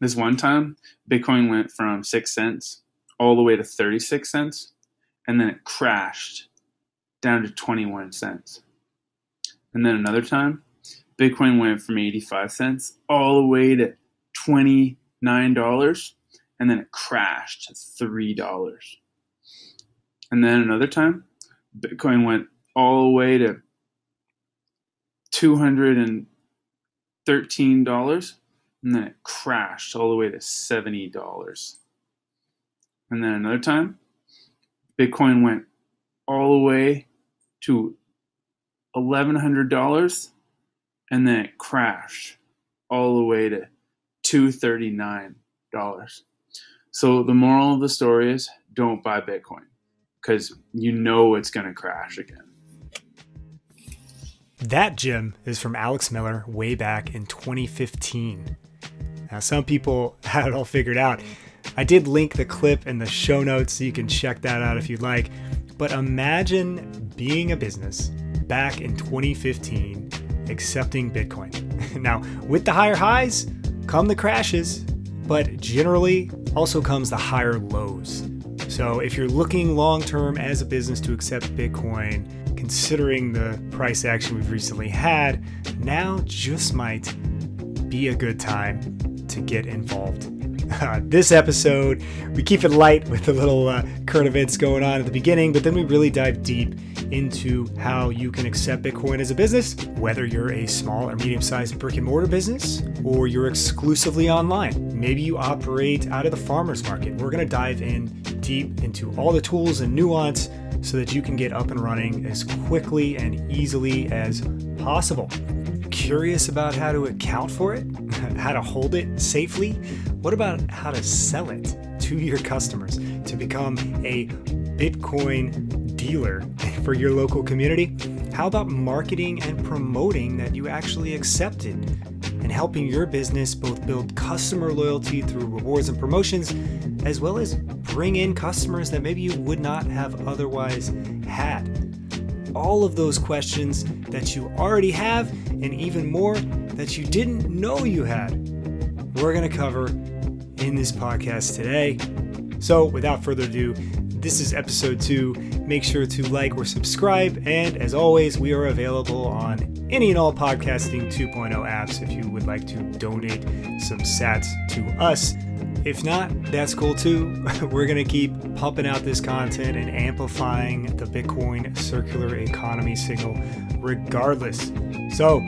This one time, Bitcoin went from six cents all the way to 36 cents, and then it crashed down to 21 cents. And then another time, Bitcoin went from 85 cents all the way to $29, and then it crashed to $3. And then another time, Bitcoin went all the way to $213, and then it crashed all the way to $70. And then another time, Bitcoin went all the way to $1,100 and then it crashed all the way to $239. So the moral of the story is don't buy Bitcoin because you know it's going to crash again. That gem is from Alex Miller way back in 2015. Now, some people had it all figured out. I did link the clip in the show notes so you can check that out if you'd like. But imagine being a business back in 2015 accepting Bitcoin. now, with the higher highs come the crashes, but generally also comes the higher lows. So, if you're looking long term as a business to accept Bitcoin, considering the price action we've recently had, now just might be a good time to get involved. Uh, this episode, we keep it light with a little uh, current events going on at the beginning, but then we really dive deep into how you can accept Bitcoin as a business, whether you're a small or medium sized brick and mortar business or you're exclusively online. Maybe you operate out of the farmer's market. We're going to dive in deep into all the tools and nuance so that you can get up and running as quickly and easily as possible. Curious about how to account for it? how to hold it safely? What about how to sell it to your customers to become a Bitcoin dealer for your local community? How about marketing and promoting that you actually accepted and helping your business both build customer loyalty through rewards and promotions, as well as bring in customers that maybe you would not have otherwise had? All of those questions that you already have, and even more that you didn't know you had, we're going to cover in this podcast today. So, without further ado, this is episode two. Make sure to like or subscribe. And as always, we are available on any and all podcasting 2.0 apps if you would like to donate some sats to us. If not, that's cool too. We're going to keep pumping out this content and amplifying the Bitcoin circular economy signal regardless. So,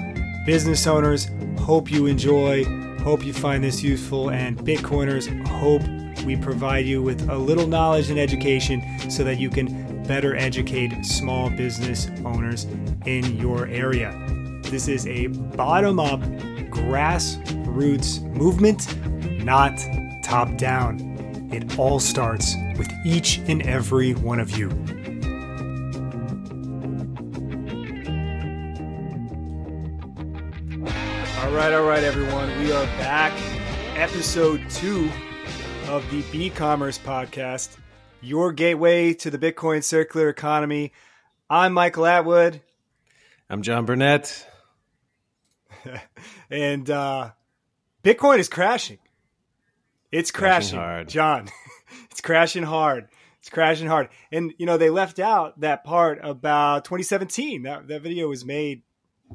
business owners, hope you enjoy, hope you find this useful, and Bitcoiners, hope we provide you with a little knowledge and education so that you can better educate small business owners in your area. This is a bottom up grassroots movement, not top down. It all starts with each and every one of you. Right, all right, everyone. We are back. Episode two of the B Commerce Podcast, your gateway to the Bitcoin circular economy. I'm Michael Atwood. I'm John Burnett. and uh, Bitcoin is crashing. It's crashing, crashing hard. John. it's crashing hard. It's crashing hard. And, you know, they left out that part about 2017. That, that video was made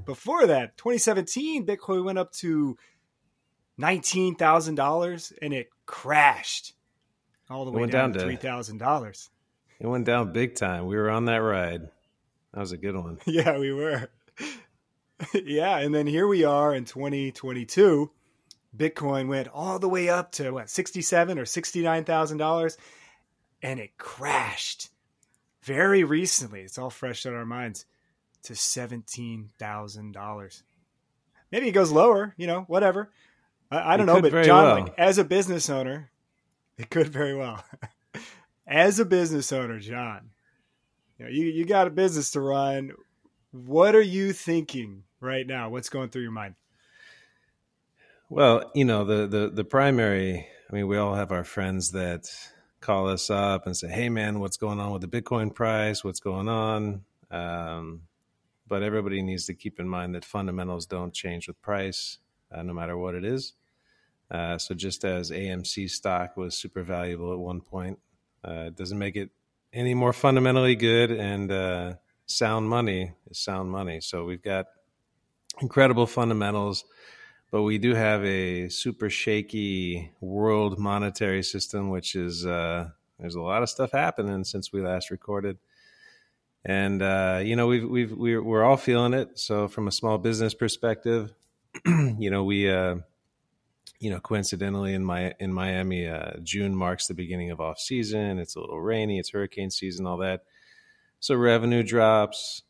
before that. 2017, Bitcoin went up to $19,000 and it crashed all the way down, down, to three thousand dollars. It went down big time. We were on that ride. That was a good one. Yeah, we were. yeah, and then here we are in 2022. Bitcoin went all the way up to what sixty-seven or sixty-nine thousand dollars, and it crashed very recently. It's all fresh in our minds to seventeen thousand dollars. Maybe it goes lower, you know, whatever. I, I don't know, but John, well. like, as a business owner, it could very well. as a business owner, John, you, know, you you got a business to run. What are you thinking right now? What's going through your mind? Well, you know, the the the primary. I mean, we all have our friends that call us up and say, "Hey, man, what's going on with the Bitcoin price? What's going on?" Um, but everybody needs to keep in mind that fundamentals don't change with price, uh, no matter what it is. Uh, so just as AMC stock was super valuable at one point, uh, it doesn't make it any more fundamentally good. And uh, sound money is sound money. So we've got incredible fundamentals, but we do have a super shaky world monetary system, which is uh, there's a lot of stuff happening since we last recorded and uh, you know we've we've we're, we're all feeling it. So from a small business perspective, you know we uh, you know coincidentally in my in Miami, uh, June marks the beginning of off season. It's a little rainy. It's hurricane season, all that. So revenue drops.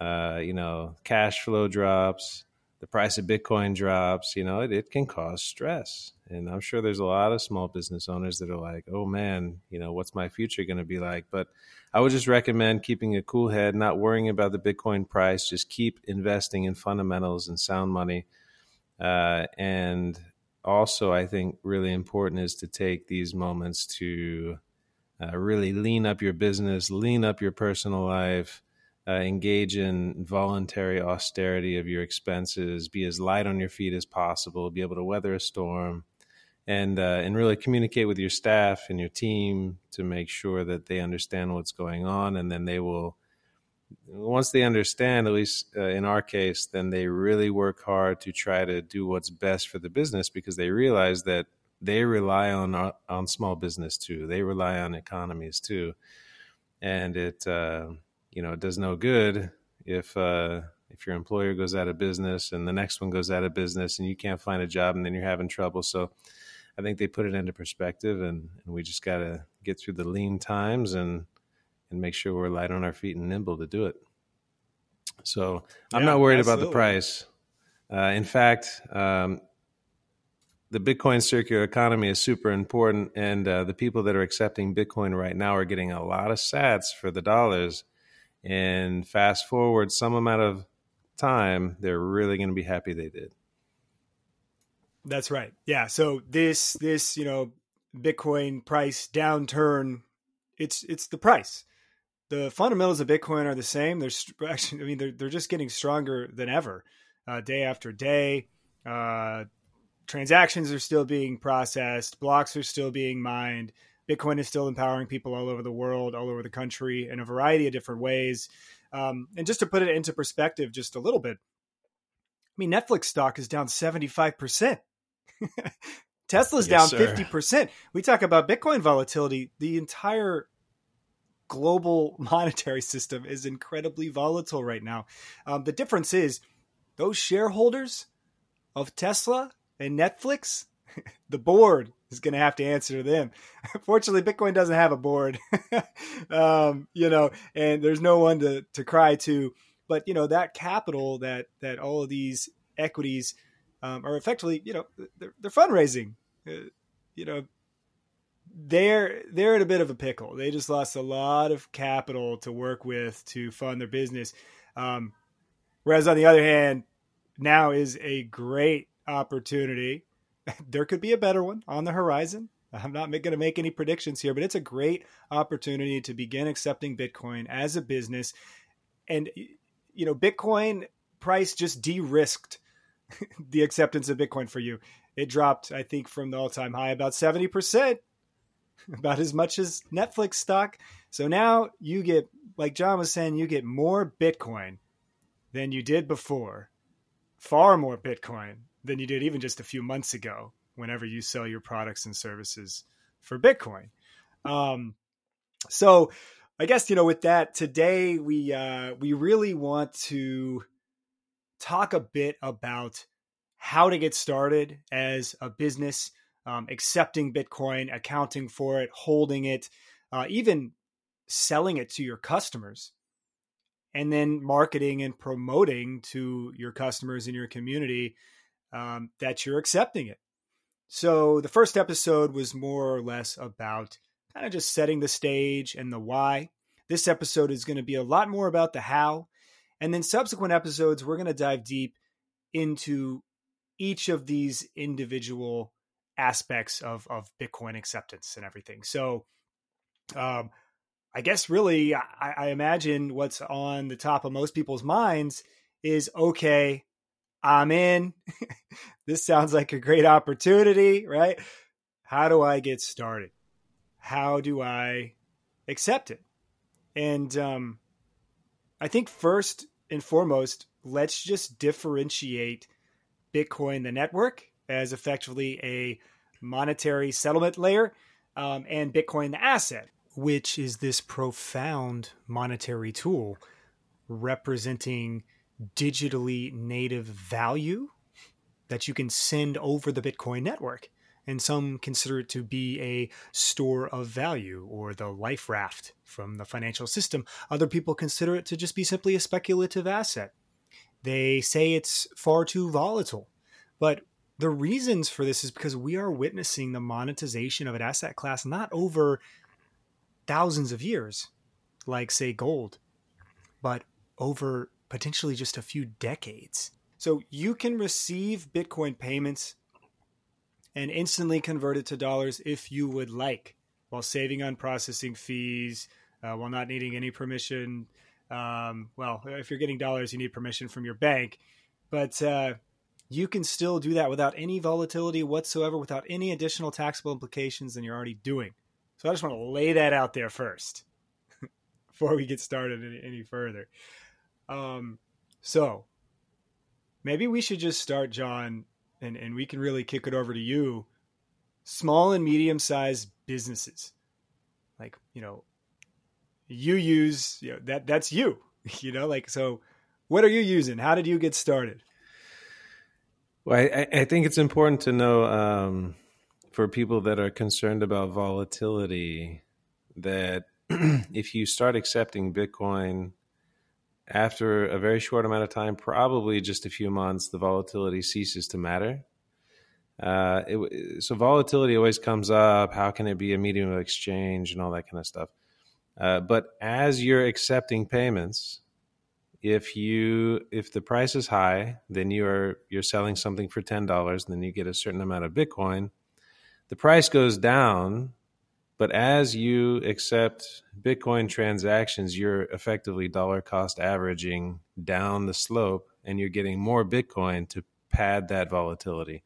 Uh, you know, cash flow drops. The price of Bitcoin drops. You know, it, it can cause stress. And I'm sure there's a lot of small business owners that are like, oh man, you know, what's my future going to be like? But I would just recommend keeping a cool head, not worrying about the Bitcoin price. Just keep investing in fundamentals and sound money. Uh, and also, I think really important is to take these moments to uh, really lean up your business, lean up your personal life, uh, engage in voluntary austerity of your expenses, be as light on your feet as possible, be able to weather a storm and uh, and really communicate with your staff and your team to make sure that they understand what's going on, and then they will. Once they understand, at least uh, in our case, then they really work hard to try to do what's best for the business because they realize that they rely on uh, on small business too. They rely on economies too, and it uh, you know it does no good if uh, if your employer goes out of business and the next one goes out of business and you can't find a job and then you're having trouble. So I think they put it into perspective, and, and we just got to get through the lean times and and make sure we're light on our feet and nimble to do it. So I'm yeah, not worried absolutely. about the price. Uh, in fact, um, the Bitcoin circular economy is super important, and uh, the people that are accepting Bitcoin right now are getting a lot of Sats for the dollars. And fast forward some amount of time, they're really going to be happy they did. That's right. Yeah. So this this you know Bitcoin price downturn, it's it's the price. The fundamentals of Bitcoin are the same. They're actually, I mean, they're they're just getting stronger than ever, uh, day after day. Uh, transactions are still being processed. Blocks are still being mined. Bitcoin is still empowering people all over the world, all over the country, in a variety of different ways. Um, and just to put it into perspective, just a little bit, I mean, Netflix stock is down seventy five percent Tesla's yes, down fifty percent. We talk about Bitcoin volatility. The entire global monetary system is incredibly volatile right now. Um, the difference is those shareholders of Tesla and Netflix, the board is going to have to answer to them. Fortunately, Bitcoin doesn't have a board, um, you know, and there's no one to, to cry to. But you know that capital that that all of these equities um, are effectively, you know, they're, they're fundraising. Uh, you know, they're they're in a bit of a pickle. They just lost a lot of capital to work with to fund their business. Um, whereas on the other hand, now is a great opportunity. there could be a better one on the horizon. I'm not going to make any predictions here, but it's a great opportunity to begin accepting Bitcoin as a business. And you know, Bitcoin price just de-risked the acceptance of Bitcoin for you. It dropped, I think, from the all time high about 70%, about as much as Netflix stock. So now you get, like John was saying, you get more Bitcoin than you did before, far more Bitcoin than you did even just a few months ago, whenever you sell your products and services for Bitcoin. Um, so, I guess you know with that today we uh, we really want to talk a bit about how to get started as a business, um, accepting Bitcoin, accounting for it, holding it, uh, even selling it to your customers, and then marketing and promoting to your customers in your community um, that you're accepting it. So the first episode was more or less about kind of just setting the stage and the why. This episode is going to be a lot more about the how and then subsequent episodes, we're going to dive deep into each of these individual aspects of, of Bitcoin acceptance and everything. So, um, I guess really, I, I imagine what's on the top of most people's minds is okay, I'm in. this sounds like a great opportunity, right? How do I get started? How do I accept it? And um, I think first and foremost, let's just differentiate Bitcoin, the network, as effectively a monetary settlement layer, um, and Bitcoin, the asset, which is this profound monetary tool representing digitally native value that you can send over the Bitcoin network. And some consider it to be a store of value or the life raft from the financial system. Other people consider it to just be simply a speculative asset. They say it's far too volatile. But the reasons for this is because we are witnessing the monetization of an asset class not over thousands of years, like, say, gold, but over potentially just a few decades. So you can receive Bitcoin payments and instantly convert it to dollars if you would like, while saving on processing fees, uh, while not needing any permission. Um, well, if you're getting dollars, you need permission from your bank, but uh, you can still do that without any volatility whatsoever, without any additional taxable implications than you're already doing. So I just want to lay that out there first before we get started any, any further. Um, so maybe we should just start, John, and, and we can really kick it over to you. Small and medium sized businesses. Like, you know, you use you know, that that's you. You know, like so what are you using? How did you get started? Well, I, I think it's important to know um, for people that are concerned about volatility that if you start accepting Bitcoin after a very short amount of time, probably just a few months, the volatility ceases to matter. Uh, it, so volatility always comes up. How can it be a medium of exchange and all that kind of stuff? Uh, but as you're accepting payments, if you if the price is high, then you are you're selling something for ten dollars, then you get a certain amount of Bitcoin. The price goes down but as you accept Bitcoin transactions, you're effectively dollar cost averaging down the slope and you're getting more Bitcoin to pad that volatility.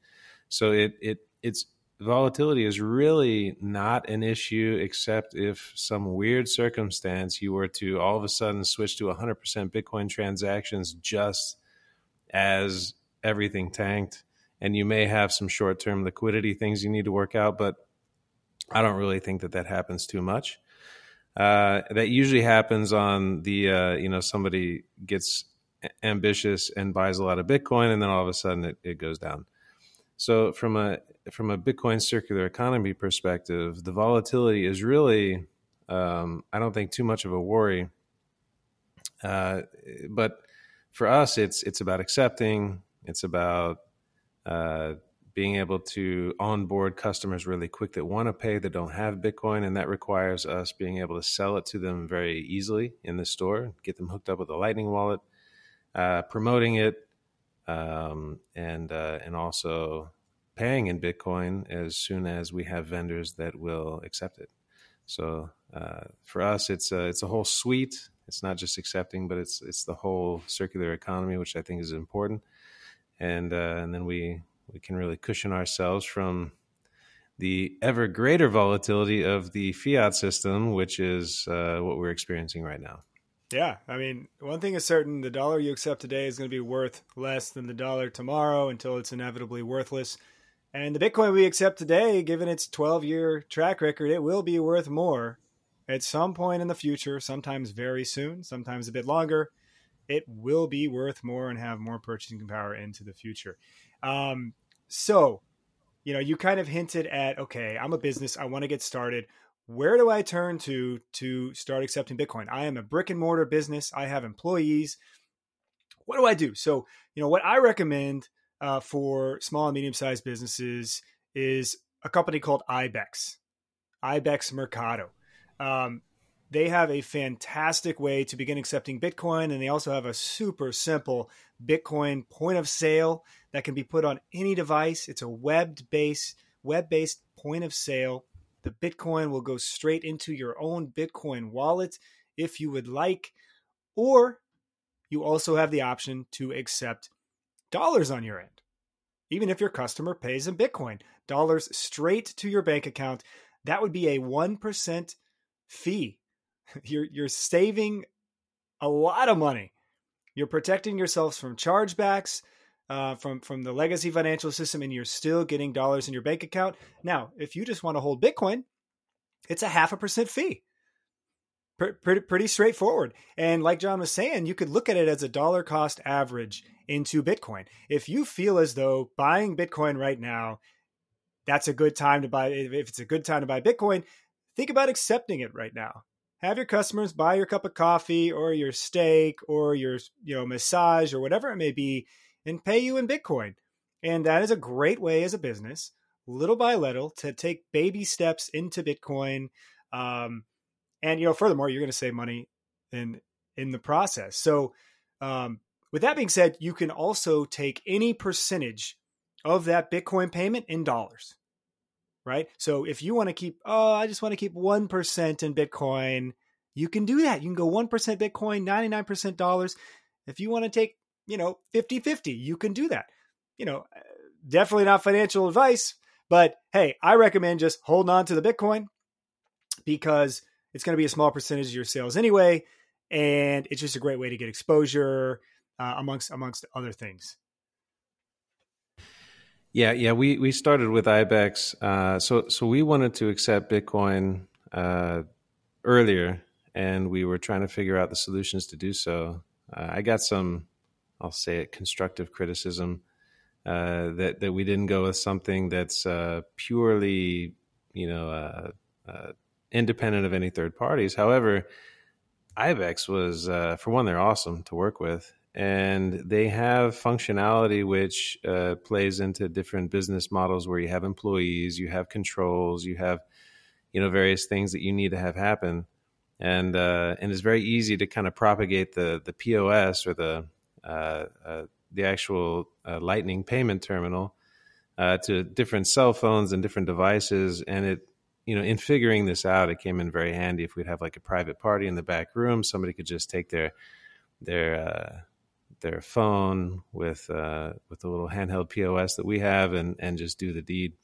So it it it's volatility is really not an issue except if some weird circumstance you were to all of a sudden switch to 100% Bitcoin transactions just as everything tanked and you may have some short-term liquidity things you need to work out but I don't really think that that happens too much. Uh, that usually happens on the uh, you know somebody gets ambitious and buys a lot of Bitcoin, and then all of a sudden it, it goes down. So from a from a Bitcoin circular economy perspective, the volatility is really um, I don't think too much of a worry. Uh, but for us, it's it's about accepting. It's about uh, being able to onboard customers really quick that want to pay that don't have Bitcoin, and that requires us being able to sell it to them very easily in the store, get them hooked up with a Lightning wallet, uh, promoting it, um, and uh, and also paying in Bitcoin as soon as we have vendors that will accept it. So uh, for us, it's a, it's a whole suite. It's not just accepting, but it's it's the whole circular economy, which I think is important. And uh, and then we we can really cushion ourselves from the ever greater volatility of the fiat system, which is uh, what we're experiencing right now. Yeah, I mean, one thing is certain: the dollar you accept today is going to be worth less than the dollar tomorrow until it's inevitably worthless. And the Bitcoin we accept today, given its 12 year track record, it will be worth more at some point in the future, sometimes very soon, sometimes a bit longer. It will be worth more and have more purchasing power into the future. Um, so, you know, you kind of hinted at, okay, I'm a business, I want to get started. Where do I turn to to start accepting Bitcoin? I am a brick and mortar business. I have employees. What do I do? So, you know, what I recommend uh, for small and medium sized businesses is a company called IBEX, IBEX Mercado. Um, they have a fantastic way to begin accepting Bitcoin, and they also have a super simple Bitcoin point of sale that can be put on any device. It's a web based web based point of sale. The Bitcoin will go straight into your own Bitcoin wallet if you would like, or you also have the option to accept dollars on your end. Even if your customer pays in Bitcoin, dollars straight to your bank account, that would be a 1% fee. You're, you're saving a lot of money. You're protecting yourselves from chargebacks, uh, from from the legacy financial system, and you're still getting dollars in your bank account. Now, if you just want to hold Bitcoin, it's a half a percent fee. Pretty, pretty straightforward. And like John was saying, you could look at it as a dollar cost average into Bitcoin. If you feel as though buying Bitcoin right now, that's a good time to buy, if it's a good time to buy Bitcoin, think about accepting it right now. Have your customers buy your cup of coffee or your steak or your you know massage or whatever it may be and pay you in Bitcoin. And that is a great way as a business, little by little, to take baby steps into Bitcoin. Um, and you know, furthermore, you're going to save money in in the process. So, um, with that being said, you can also take any percentage of that Bitcoin payment in dollars, right? So if you want to keep, oh, I just want to keep 1% in Bitcoin, you can do that. You can go 1% Bitcoin, 99% dollars. If you want to take, you know, 50 50, you can do that. You know, definitely not financial advice, but hey, I recommend just holding on to the Bitcoin because it's going to be a small percentage of your sales anyway, and it's just a great way to get exposure uh, amongst amongst other things. Yeah, yeah, we we started with Ibex, uh, so so we wanted to accept Bitcoin uh, earlier, and we were trying to figure out the solutions to do so. Uh, I got some, I'll say it, constructive criticism uh, that that we didn't go with something that's uh, purely, you know, independent of any third parties. However, Ibex was, uh, for one, they're awesome to work with, and they have functionality which uh, plays into different business models where you have employees, you have controls, you have, you know, various things that you need to have happen, and uh, and it's very easy to kind of propagate the the POS or the uh, uh, the actual uh, Lightning payment terminal to different cell phones and different devices, and it you know, in figuring this out, it came in very handy if we'd have like a private party in the back room. Somebody could just take their their uh, their phone with uh, with a little handheld POS that we have and and just do the deed.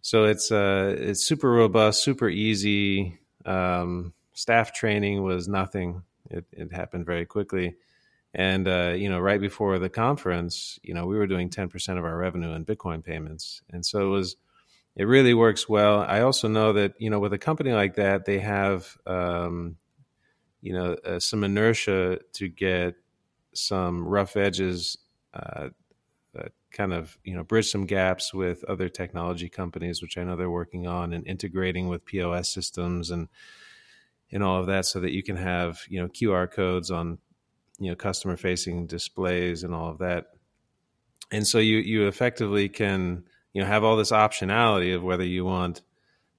So it's uh, it's super robust, super easy. Um, staff training was nothing. It, it happened very quickly. And uh, you know, right before the conference, you know, we were doing ten percent of our revenue in Bitcoin payments, and so it was it really works well. I also know that you know with a company like that, they have um, you know uh, some inertia to get some rough edges, uh, uh, kind of you know bridge some gaps with other technology companies, which I know they're working on, and integrating with POS systems and and all of that, so that you can have you know QR codes on you know customer facing displays and all of that, and so you you effectively can you know have all this optionality of whether you want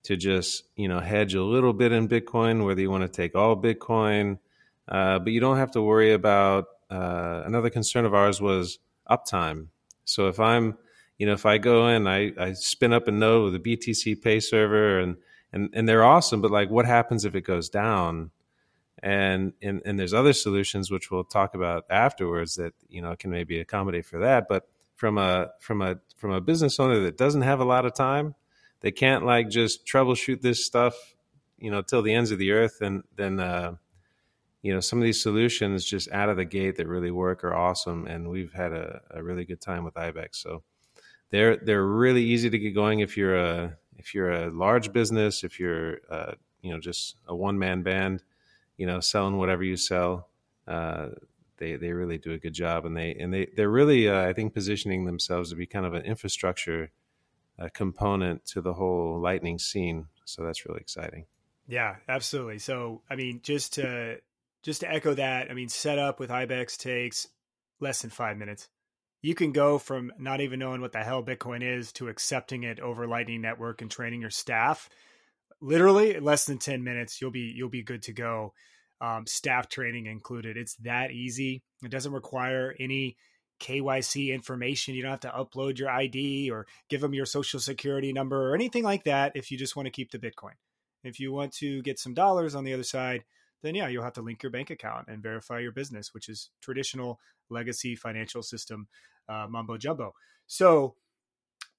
to just you know hedge a little bit in Bitcoin, whether you want to take all Bitcoin, uh, but you don't have to worry about. Uh, another concern of ours was uptime. So if I'm, you know, if I go in, I, I spin up a node with a BTC Pay server, and and and they're awesome, but like, what happens if it goes down? And and and there's other solutions which we'll talk about afterwards that you know can maybe accommodate for that, but from a from a from a business owner that doesn't have a lot of time, they can't like just troubleshoot this stuff, you know, till the ends of the earth. And then, uh, you know, some of these solutions just out of the gate that really work are awesome. And we've had a, a really good time with Ibex. So they're they're really easy to get going if you're a if you're a large business, if you're uh, you know just a one man band, you know, selling whatever you sell. Uh, they they really do a good job, and they and they they're really uh, I think positioning themselves to be kind of an infrastructure uh, component to the whole Lightning scene. So that's really exciting. Yeah, absolutely. So I mean, just to just to echo that, I mean, setup with Ibex takes less than five minutes. You can go from not even knowing what the hell Bitcoin is to accepting it over Lightning Network and training your staff. Literally, less than ten minutes, you'll be you'll be good to go um, staff training included. It's that easy. It doesn't require any KYC information. You don't have to upload your ID or give them your social security number or anything like that if you just want to keep the Bitcoin. If you want to get some dollars on the other side, then yeah, you'll have to link your bank account and verify your business, which is traditional legacy financial system uh, mumbo jumbo. So,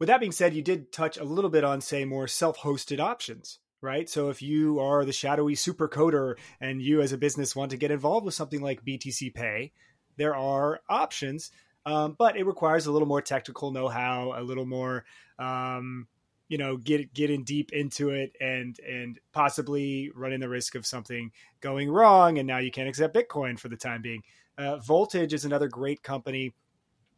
with that being said, you did touch a little bit on, say, more self hosted options, right? So, if you are the shadowy super coder and you as a business want to get involved with something like BTC Pay, there are options, um, but it requires a little more technical know how, a little more. Um, you know get getting deep into it and and possibly running the risk of something going wrong and now you can't accept bitcoin for the time being uh, voltage is another great company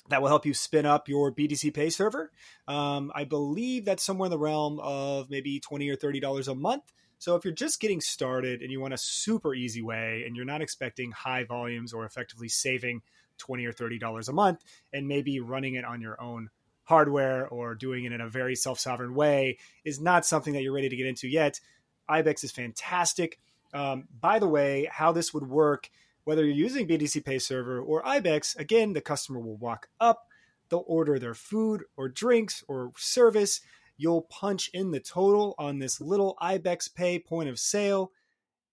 that will help you spin up your BTC Pay server. Um, I believe that's somewhere in the realm of maybe twenty or thirty dollars a month. So if you're just getting started and you want a super easy way, and you're not expecting high volumes or effectively saving twenty or thirty dollars a month, and maybe running it on your own hardware or doing it in a very self-sovereign way, is not something that you're ready to get into yet. Ibex is fantastic. Um, by the way, how this would work whether you're using BTC Pay Server or IBEX, again, the customer will walk up, they'll order their food or drinks or service. You'll punch in the total on this little IBEX Pay point of sale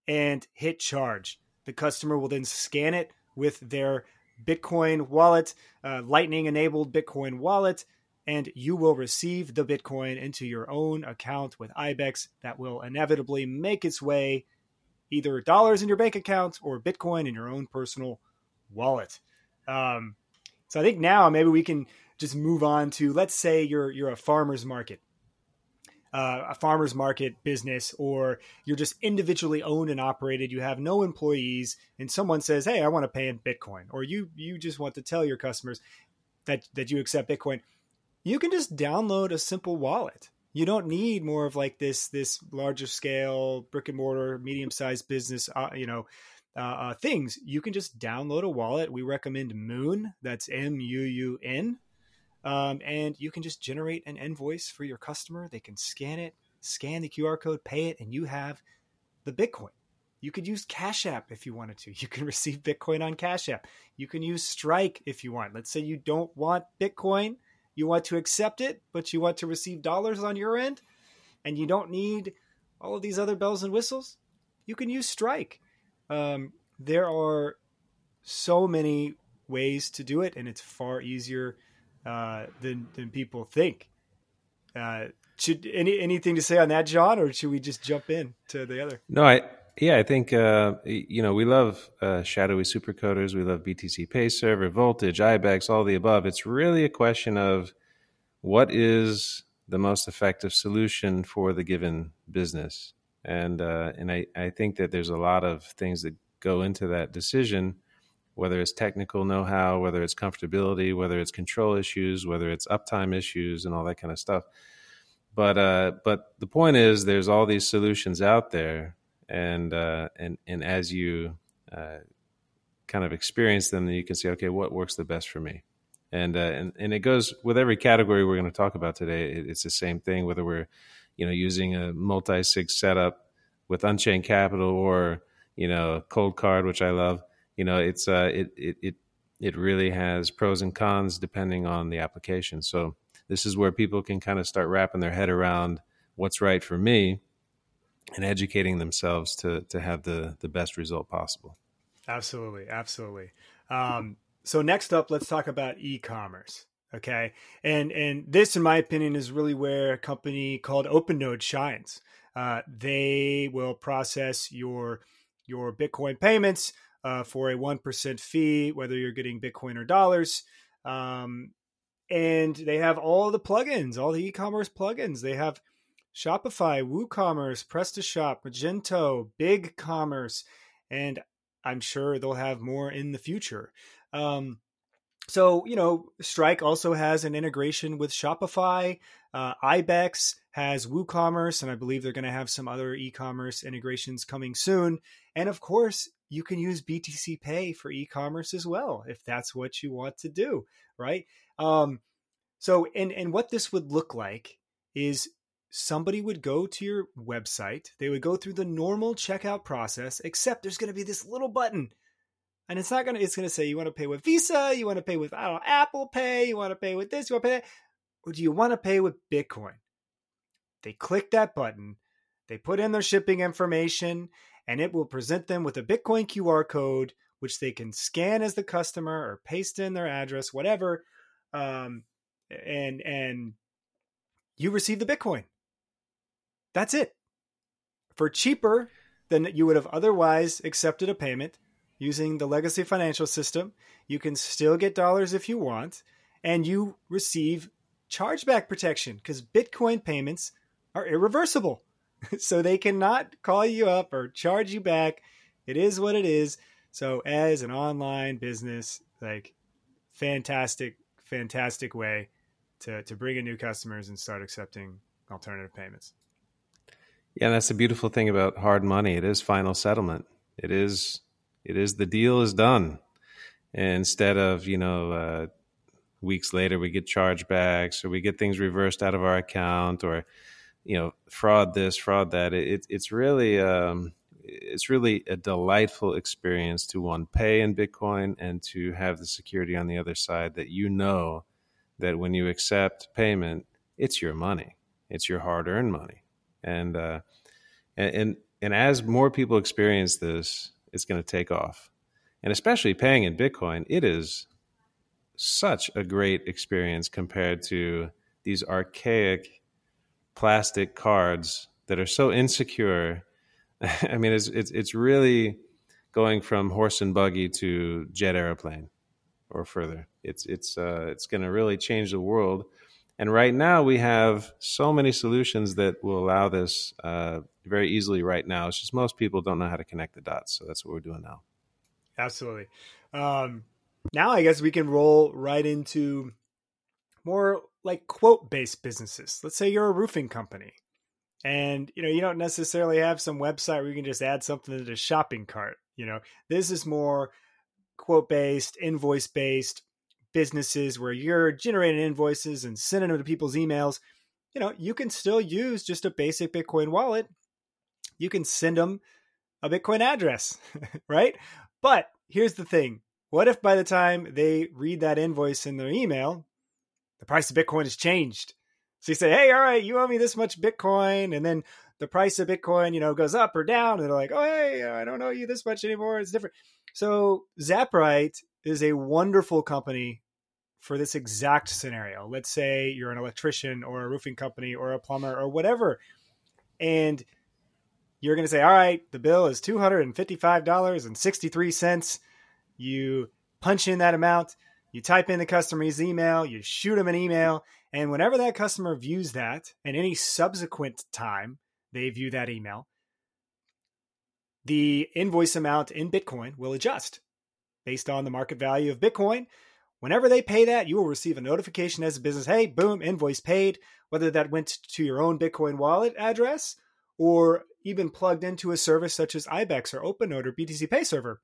and hit charge. The customer will then scan it with their Bitcoin wallet, uh, Lightning enabled Bitcoin wallet, and you will receive the Bitcoin into your own account with IBEX that will inevitably make its way either dollars in your bank account or Bitcoin in your own personal wallet. Um, so I think now maybe we can just move on to let's say you're you're a farmer's market, uh, a farmer's market business, or you're just individually owned and operated. You have no employees, and someone says, "Hey, I want to pay in Bitcoin," or you you just want to tell your customers that that you accept Bitcoin. You can just download a simple wallet. You don't need more of like this this larger scale brick and mortar medium sized business uh, you know uh, uh, things. You can just download a wallet. We recommend Muun. that's m-u-u-n um, and you can just generate an invoice for your customer. They can scan it scan the qr code pay it and you have the bitcoin. You could use cash app if you wanted to. You can receive bitcoin on cash app. You can use strike if you want. Let's say you don't want bitcoin you want to accept it, but you want to receive dollars on your end, and you don't need all of these other bells and whistles, you can use Strike. Um, there are so many ways to do it, and it's far easier uh, than than people think. Uh, should any anything to say on that, John, or should we just jump in to the other? No, I yeah, I think uh, you know we love uh, shadowy supercoders. We love BTC Pay Server, Voltage, IBEX, all the above. It's really a question of what is the most effective solution for the given business, and uh, and I, I think that there's a lot of things that go into that decision, whether it's technical know-how, whether it's comfortability, whether it's control issues, whether it's uptime issues, and all that kind of stuff. But uh, but the point is, there's all these solutions out there and uh, and and as you uh, kind of experience them, then you can say, okay, what works the best for me, and uh, and and it goes with every category we're going to talk about today. it's the same thing, whether we're you know using a multi sig setup with Unchained Capital or you know Coldcard, which I love. You know, it's uh, it it it it really has pros and cons depending on the application. So this is where people can kind of start wrapping their head around what's right for me and educating themselves to to have the the best result possible. Absolutely, absolutely. Um, so next up, let's talk about e-commerce. Okay, and and this, in my opinion, is really where a company called OpenNode shines. Uh, they will process your your Bitcoin payments uh, for a one percent fee, whether you're getting Bitcoin or dollars. Um, and they have all the plugins, all the e-commerce plugins. They have Shopify, WooCommerce, PrestaShop, Magento, BigCommerce, and I'm sure they'll have more in the future. Um, so, you know, Strike also has an integration with Shopify. Uh, Ibex has WooCommerce, and I believe they're going to have some other e commerce integrations coming soon. And of course, you can use BTC Pay for e commerce as well, if that's what you want to do, right? Um, so, and, and what this would look like is somebody would go to your website, they would go through the normal checkout process, except there's going to be this little button. And it's not going to, it's going to say, you want to pay with Visa, you want to pay with, I don't know, Apple Pay, you want to pay with this, you want to pay that, or do you want to pay with Bitcoin? They click that button, they put in their shipping information, and it will present them with a Bitcoin QR code, which they can scan as the customer or paste in their address, whatever, um, and and you receive the Bitcoin. That's it. For cheaper than you would have otherwise accepted a payment using the legacy financial system, you can still get dollars if you want, and you receive chargeback protection because Bitcoin payments are irreversible. so they cannot call you up or charge you back. It is what it is. So as an online business, like fantastic, fantastic way to, to bring in new customers and start accepting alternative payments. Yeah, that's the beautiful thing about hard money. It is final settlement. It is it is the deal is done. And instead of, you know, uh, weeks later we get chargebacks or we get things reversed out of our account or you know fraud this fraud that it, it's really um, it's really a delightful experience to one pay in bitcoin and to have the security on the other side that you know that when you accept payment it's your money it's your hard-earned money and uh, and, and as more people experience this it's going to take off and especially paying in bitcoin it is such a great experience compared to these archaic plastic cards that are so insecure. I mean, it's, it's, it's really going from horse and buggy to jet airplane or further. It's it's uh, it's going to really change the world. And right now we have so many solutions that will allow this uh, very easily. Right now, it's just most people don't know how to connect the dots. So that's what we're doing now. Absolutely. Um, now I guess we can roll right into more like quote based businesses. Let's say you're a roofing company and you know you don't necessarily have some website where you can just add something to the shopping cart you know this is more quote based invoice based businesses where you're generating invoices and sending them to people's emails you know you can still use just a basic bitcoin wallet you can send them a bitcoin address right but here's the thing what if by the time they read that invoice in their email the price of Bitcoin has changed. So you say, hey, all right, you owe me this much Bitcoin. And then the price of Bitcoin, you know, goes up or down. And they're like, oh, hey, I don't owe you this much anymore. It's different. So Zaprite is a wonderful company for this exact scenario. Let's say you're an electrician or a roofing company or a plumber or whatever. And you're going to say, all right, the bill is $255.63. You punch in that amount you type in the customer's email, you shoot them an email, and whenever that customer views that, and any subsequent time they view that email, the invoice amount in Bitcoin will adjust based on the market value of Bitcoin. Whenever they pay that, you will receive a notification as a business hey, boom, invoice paid, whether that went to your own Bitcoin wallet address or even plugged into a service such as IBEX or OpenNode or BTC Pay Server.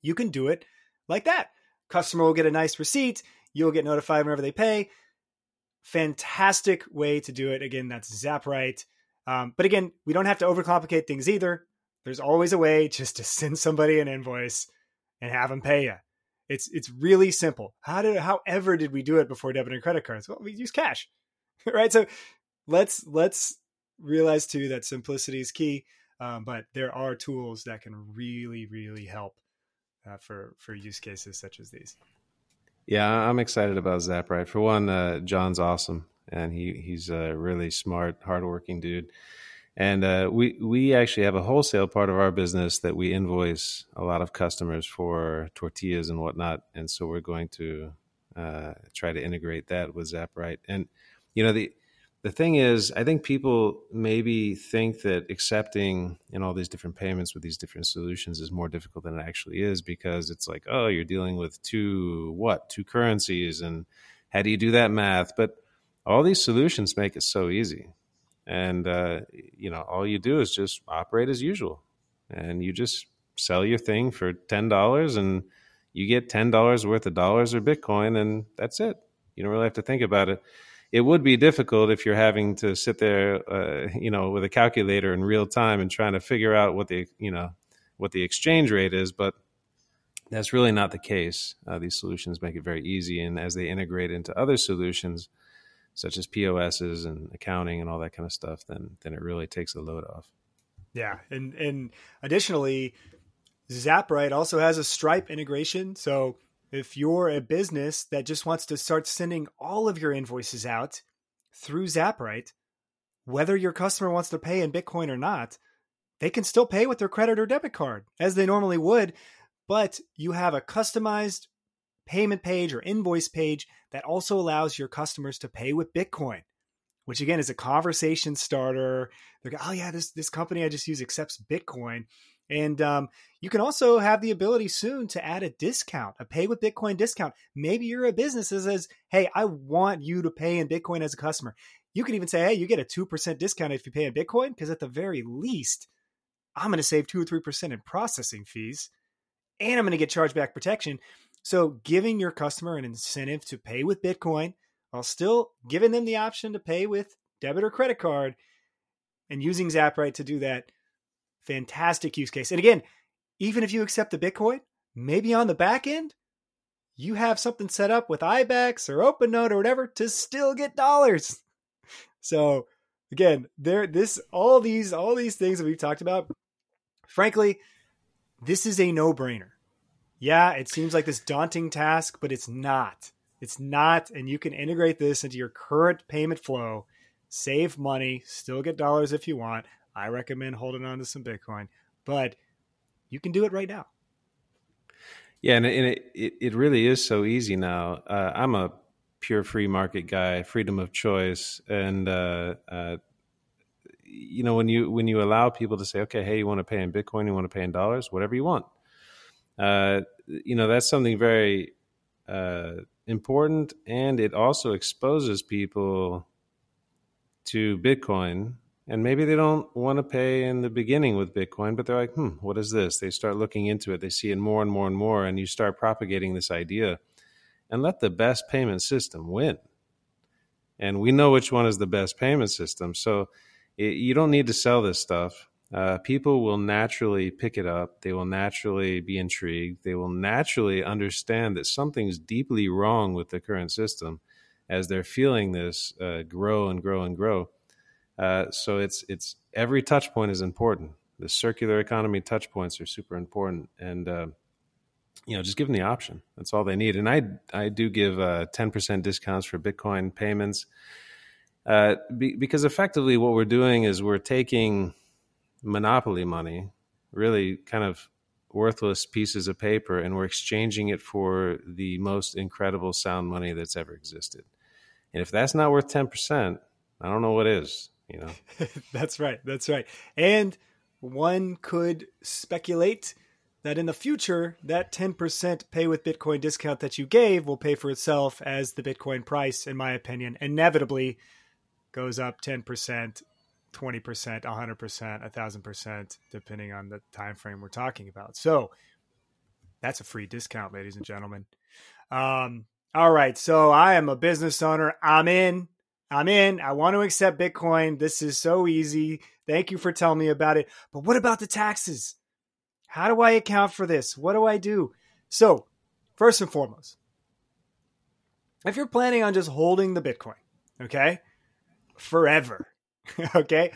You can do it like that. Customer will get a nice receipt. You'll get notified whenever they pay. Fantastic way to do it. Again, that's Zaprite. Um, but again, we don't have to overcomplicate things either. There's always a way just to send somebody an invoice and have them pay you. It's it's really simple. How did however did we do it before debit and credit cards? Well, we use cash, right? So let's let's realize too that simplicity is key. Um, but there are tools that can really really help uh, for for use cases such as these. Yeah, I'm excited about Zaprite. For one, uh, John's awesome, and he he's a really smart, hardworking dude. And uh, we we actually have a wholesale part of our business that we invoice a lot of customers for tortillas and whatnot, and so we're going to uh, try to integrate that with Zaprite. And you know the the thing is, I think people maybe think that accepting in all these different payments with these different solutions is more difficult than it actually is because it's like, oh, you're dealing with two what two currencies, and how do you do that math? But all these solutions make it so easy, and uh, you know, all you do is just operate as usual, and you just sell your thing for ten dollars, and you get ten dollars worth of dollars or Bitcoin, and that's it. You don't really have to think about it it would be difficult if you're having to sit there, uh, you know, with a calculator in real time and trying to figure out what the, you know, what the exchange rate is. But that's really not the case. Uh, these solutions make it very easy, and as they integrate into other solutions, such as POSs and accounting and all that kind of stuff, then then it really takes the load off. Yeah, and and additionally, Zaprite also has a Stripe integration. So if you're a business that just wants to start sending all of your invoices out through Zaprite, whether your customer wants to pay in Bitcoin or not, they can still pay with their credit or debit card as they normally would, but you have a customized payment page or invoice page that also allows your customers to pay with Bitcoin which again is a conversation starter. They're like, oh yeah, this this company I just use accepts Bitcoin. And um, you can also have the ability soon to add a discount, a pay with Bitcoin discount. Maybe you're a business that says, hey, I want you to pay in Bitcoin as a customer. You can even say, hey, you get a 2% discount if you pay in Bitcoin, because at the very least, I'm going to save 2 or 3% in processing fees, and I'm going to get chargeback protection. So, giving your customer an incentive to pay with Bitcoin while still giving them the option to pay with debit or credit card and using Zaprite to do that. Fantastic use case. And again, even if you accept the Bitcoin, maybe on the back end, you have something set up with IBEX or OpenNode or whatever to still get dollars. So again, there this all these all these things that we've talked about, frankly, this is a no-brainer. Yeah, it seems like this daunting task, but it's not. It's not, and you can integrate this into your current payment flow, save money, still get dollars if you want. I recommend holding on to some Bitcoin, but you can do it right now. Yeah, and, it, it, it really is so easy now. Uh, I'm a pure free market guy, freedom of choice, and uh, uh, you know when you when you allow people to say, okay, hey, you want to pay in Bitcoin, you want to pay in dollars, whatever you want. Uh, you know that's something very uh, important and it also exposes people to Bitcoin. And maybe they don't want to pay in the beginning with Bitcoin, but they're like, hmm, what is this? They start looking into it. They see it more and more and more, and you start propagating this idea and let the best payment system win. And we know which one is the best payment system. So it, you don't need to sell this stuff uh, people will naturally pick it up. They will naturally be intrigued. They will naturally understand that something's deeply wrong with the current system as they're feeling this uh, grow and grow and grow. Uh, so it's it's every touch point is important. The circular economy touch points are super important, and uh, you know just give them the option. That's all they need. And I I do give uh, ten percent discounts for Bitcoin payments uh, be, because effectively what we're doing is we're taking monopoly money, really kind of worthless pieces of paper, and we're exchanging it for the most incredible sound money that's ever existed. And if that's not worth 10%, I don't know what is, you know. that's right. That's right. And one could speculate that in the future, that 10% pay with Bitcoin discount that you gave will pay for itself as the Bitcoin price, in my opinion, inevitably goes up 10% 20%, 100%, 1000%, depending on the time frame we're talking about. So that's a free discount, ladies and gentlemen. Um, all right. So I am a business owner. I'm in. I'm in. I want to accept Bitcoin. This is so easy. Thank you for telling me about it. But what about the taxes? How do I account for this? What do I do? So, first and foremost, if you're planning on just holding the Bitcoin, okay, forever, okay?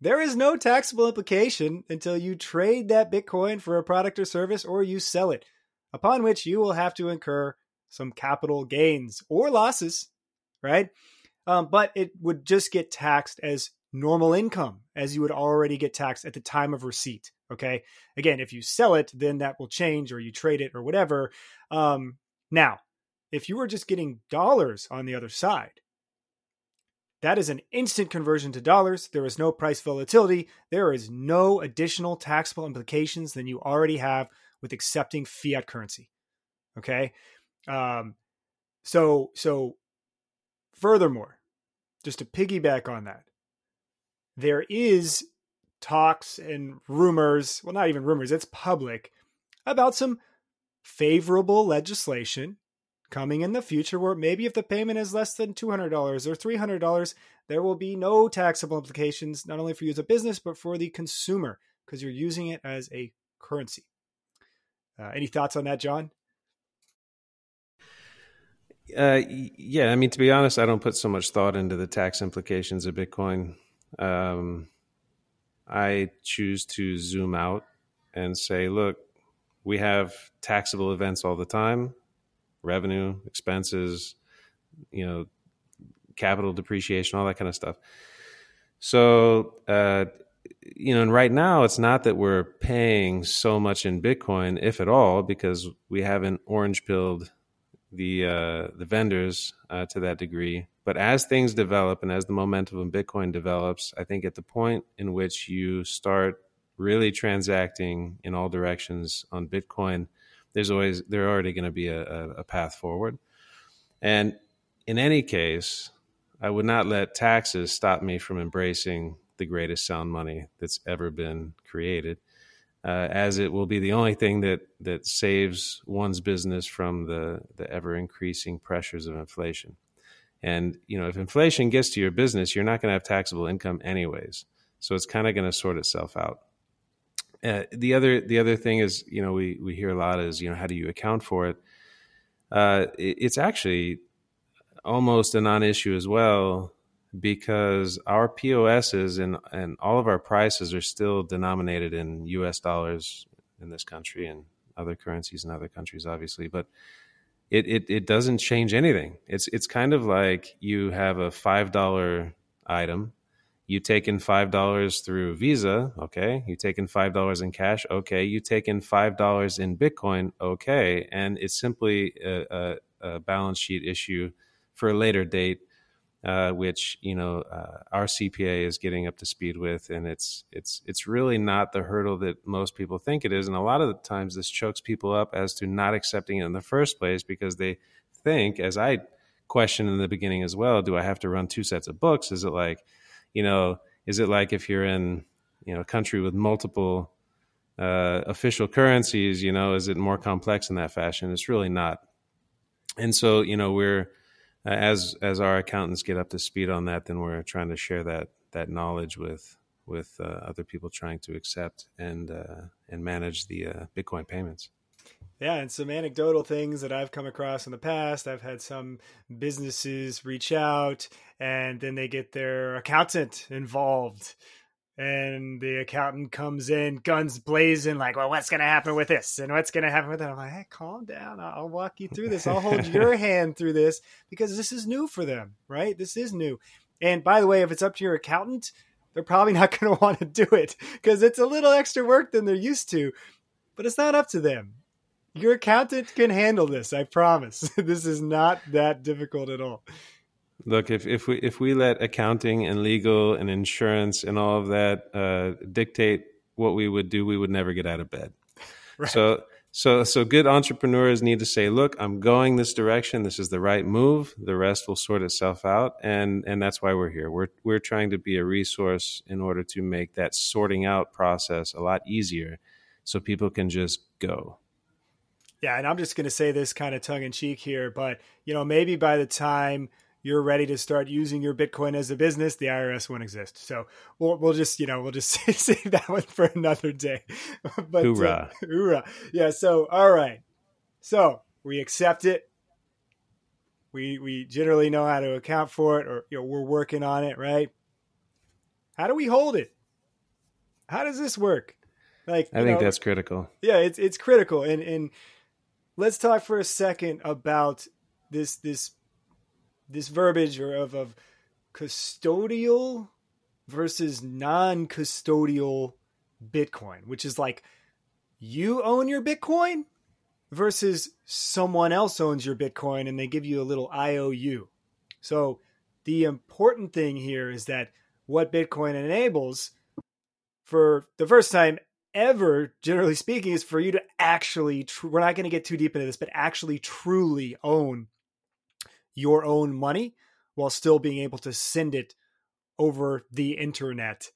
There is no taxable implication until you trade that Bitcoin for a product or service or you sell it, upon which you will have to incur some capital gains or losses, right? Um, but it would just get taxed as normal income as you would already get taxed at the time of receipt. Okay. Again, if you sell it, then that will change or you trade it or whatever. Um, now, if you were just getting dollars on the other side, that is an instant conversion to dollars. There is no price volatility. There is no additional taxable implications than you already have with accepting fiat currency. Okay. Um, so, so furthermore, just to piggyback on that, there is talks and rumors, well, not even rumors, it's public about some favorable legislation coming in the future where maybe if the payment is less than $200 or $300 there will be no taxable implications not only for you as a business but for the consumer because you're using it as a currency. Uh, any thoughts on that john? Uh, yeah i mean to be honest i don't put so much thought into the tax implications of bitcoin. Um, I choose to zoom out and say, look, we have taxable events all the time, revenue, expenses, you know, capital depreciation, all that kind of stuff. So, uh, you know, and right now it's not that we're paying so much in Bitcoin, if at all, because we haven't orange pilled the uh, the vendors uh, to that degree. But as things develop and as the momentum of Bitcoin develops, I think at the point in which you start really transacting in all directions on Bitcoin, there's always there already going to be a, a path forward. And in any case, I would not let taxes stop me from embracing the greatest sound money that's ever been created, uh, as it will be the only thing that that saves one's business from the the ever increasing pressures of inflation. And you know, if inflation gets to your business, you're not going to have taxable income anyways. So it's kind of going to sort itself out. Uh, the other the other thing is, you know, we we hear a lot is, you know, how do you account for it? Uh, it it's actually almost a non-issue as well because our POSs and and all of our prices are still denominated in U.S. dollars in this country and other currencies in other countries, obviously. But it it, it doesn't change anything. It's it's kind of like you have a five dollar item. You take in five dollars through Visa, okay. You take in five dollars in cash, okay. You take in five dollars in Bitcoin, okay. And it's simply a, a, a balance sheet issue for a later date uh, which you know uh, our CPA is getting up to speed with, and it's it's it's really not the hurdle that most people think it is, and a lot of the times this chokes people up as to not accepting it in the first place because they think, as I questioned in the beginning as well, do I have to run two sets of books? Is it like, you know, is it like if you're in you know a country with multiple uh, official currencies, you know, is it more complex in that fashion? It's really not. And so, you know, we're uh, as as our accountants get up to speed on that, then we're trying to share that that knowledge with with uh, other people trying to accept and uh, and manage the uh, Bitcoin payments. Yeah, and some anecdotal things that I've come across in the past. I've had some businesses reach out and then they get their accountant involved and the accountant comes in, guns blazing, like, "Well, what's going to happen with this? And what's going to happen with that?" I'm like, "Hey, calm down. I'll walk you through this. I'll hold your hand through this because this is new for them, right? This is new." And by the way, if it's up to your accountant, they're probably not going to want to do it because it's a little extra work than they're used to. But it's not up to them. Your accountant can handle this. I promise. this is not that difficult at all. Look, if, if we if we let accounting and legal and insurance and all of that uh, dictate what we would do, we would never get out of bed. Right. So so so good entrepreneurs need to say, look, I'm going this direction. This is the right move. The rest will sort itself out, and and that's why we're here. We're we're trying to be a resource in order to make that sorting out process a lot easier, so people can just go. Yeah, and I'm just going to say this kind of tongue in cheek here, but you know, maybe by the time you're ready to start using your Bitcoin as a business, the IRS won't exist. So we'll we'll just you know we'll just save that one for another day. but hoorah, uh, hoorah! Yeah. So all right. So we accept it. We we generally know how to account for it, or you know we're working on it, right? How do we hold it? How does this work? Like I think know, that's critical. Yeah, it's it's critical, and and let's talk for a second about this this this verbiage or of, of custodial versus non-custodial Bitcoin, which is like you own your Bitcoin versus someone else owns your Bitcoin and they give you a little IOU. So the important thing here is that what Bitcoin enables for the first time ever, generally speaking, is for you to actually, tr- we're not going to get too deep into this, but actually truly own your own money while still being able to send it over the internet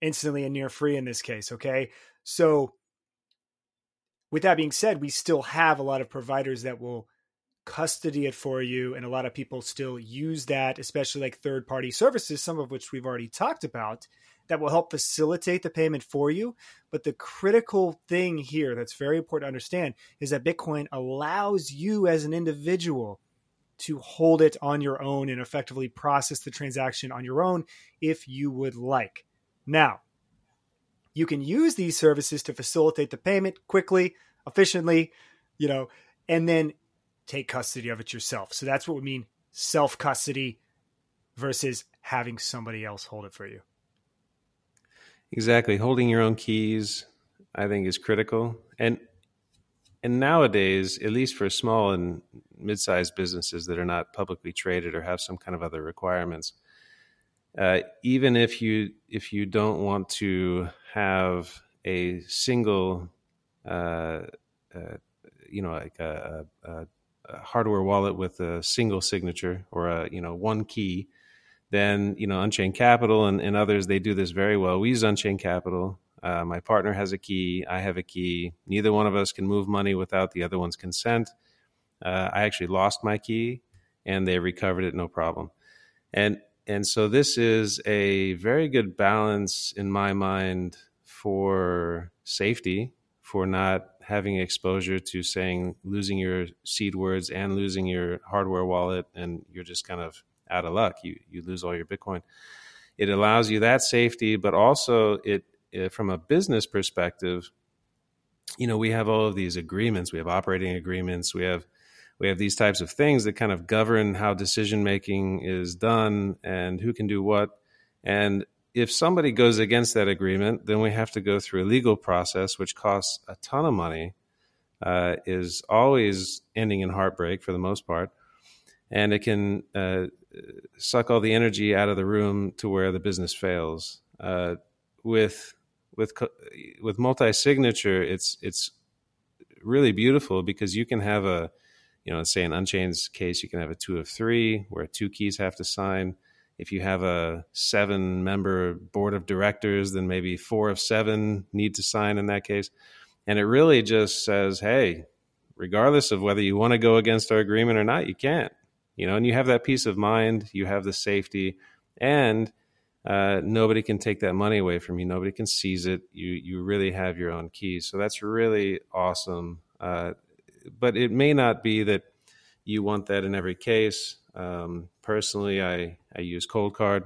instantly and near free in this case. Okay. So, with that being said, we still have a lot of providers that will custody it for you. And a lot of people still use that, especially like third party services, some of which we've already talked about, that will help facilitate the payment for you. But the critical thing here that's very important to understand is that Bitcoin allows you as an individual to hold it on your own and effectively process the transaction on your own if you would like. Now, you can use these services to facilitate the payment quickly, efficiently, you know, and then take custody of it yourself. So that's what we mean self custody versus having somebody else hold it for you. Exactly. Holding your own keys, I think, is critical. And and nowadays, at least for small and mid-sized businesses that are not publicly traded or have some kind of other requirements, uh, even if you if you don't want to have a single, uh, uh, you know, like a, a, a, hardware wallet with a single signature or a you know one key, then you know Unchained Capital and, and others they do this very well. We use Unchained Capital. Uh, my partner has a key. I have a key. Neither one of us can move money without the other one's consent. Uh, I actually lost my key, and they recovered it no problem. And and so this is a very good balance in my mind for safety, for not having exposure to saying losing your seed words and losing your hardware wallet, and you're just kind of out of luck. You you lose all your Bitcoin. It allows you that safety, but also it, it from a business perspective. You know, we have all of these agreements. We have operating agreements. We have we have these types of things that kind of govern how decision making is done and who can do what. And if somebody goes against that agreement, then we have to go through a legal process, which costs a ton of money, uh, is always ending in heartbreak for the most part. And it can uh, suck all the energy out of the room to where the business fails. Uh, with with with multi signature, it's it's really beautiful because you can have a you know, say an unchained case, you can have a two of three where two keys have to sign. If you have a seven member board of directors, then maybe four of seven need to sign in that case. And it really just says, hey, regardless of whether you want to go against our agreement or not, you can't. You know, and you have that peace of mind, you have the safety, and uh, nobody can take that money away from you. Nobody can seize it. You you really have your own keys. So that's really awesome. Uh, but it may not be that you want that in every case. Um, personally, I, I use Coldcard.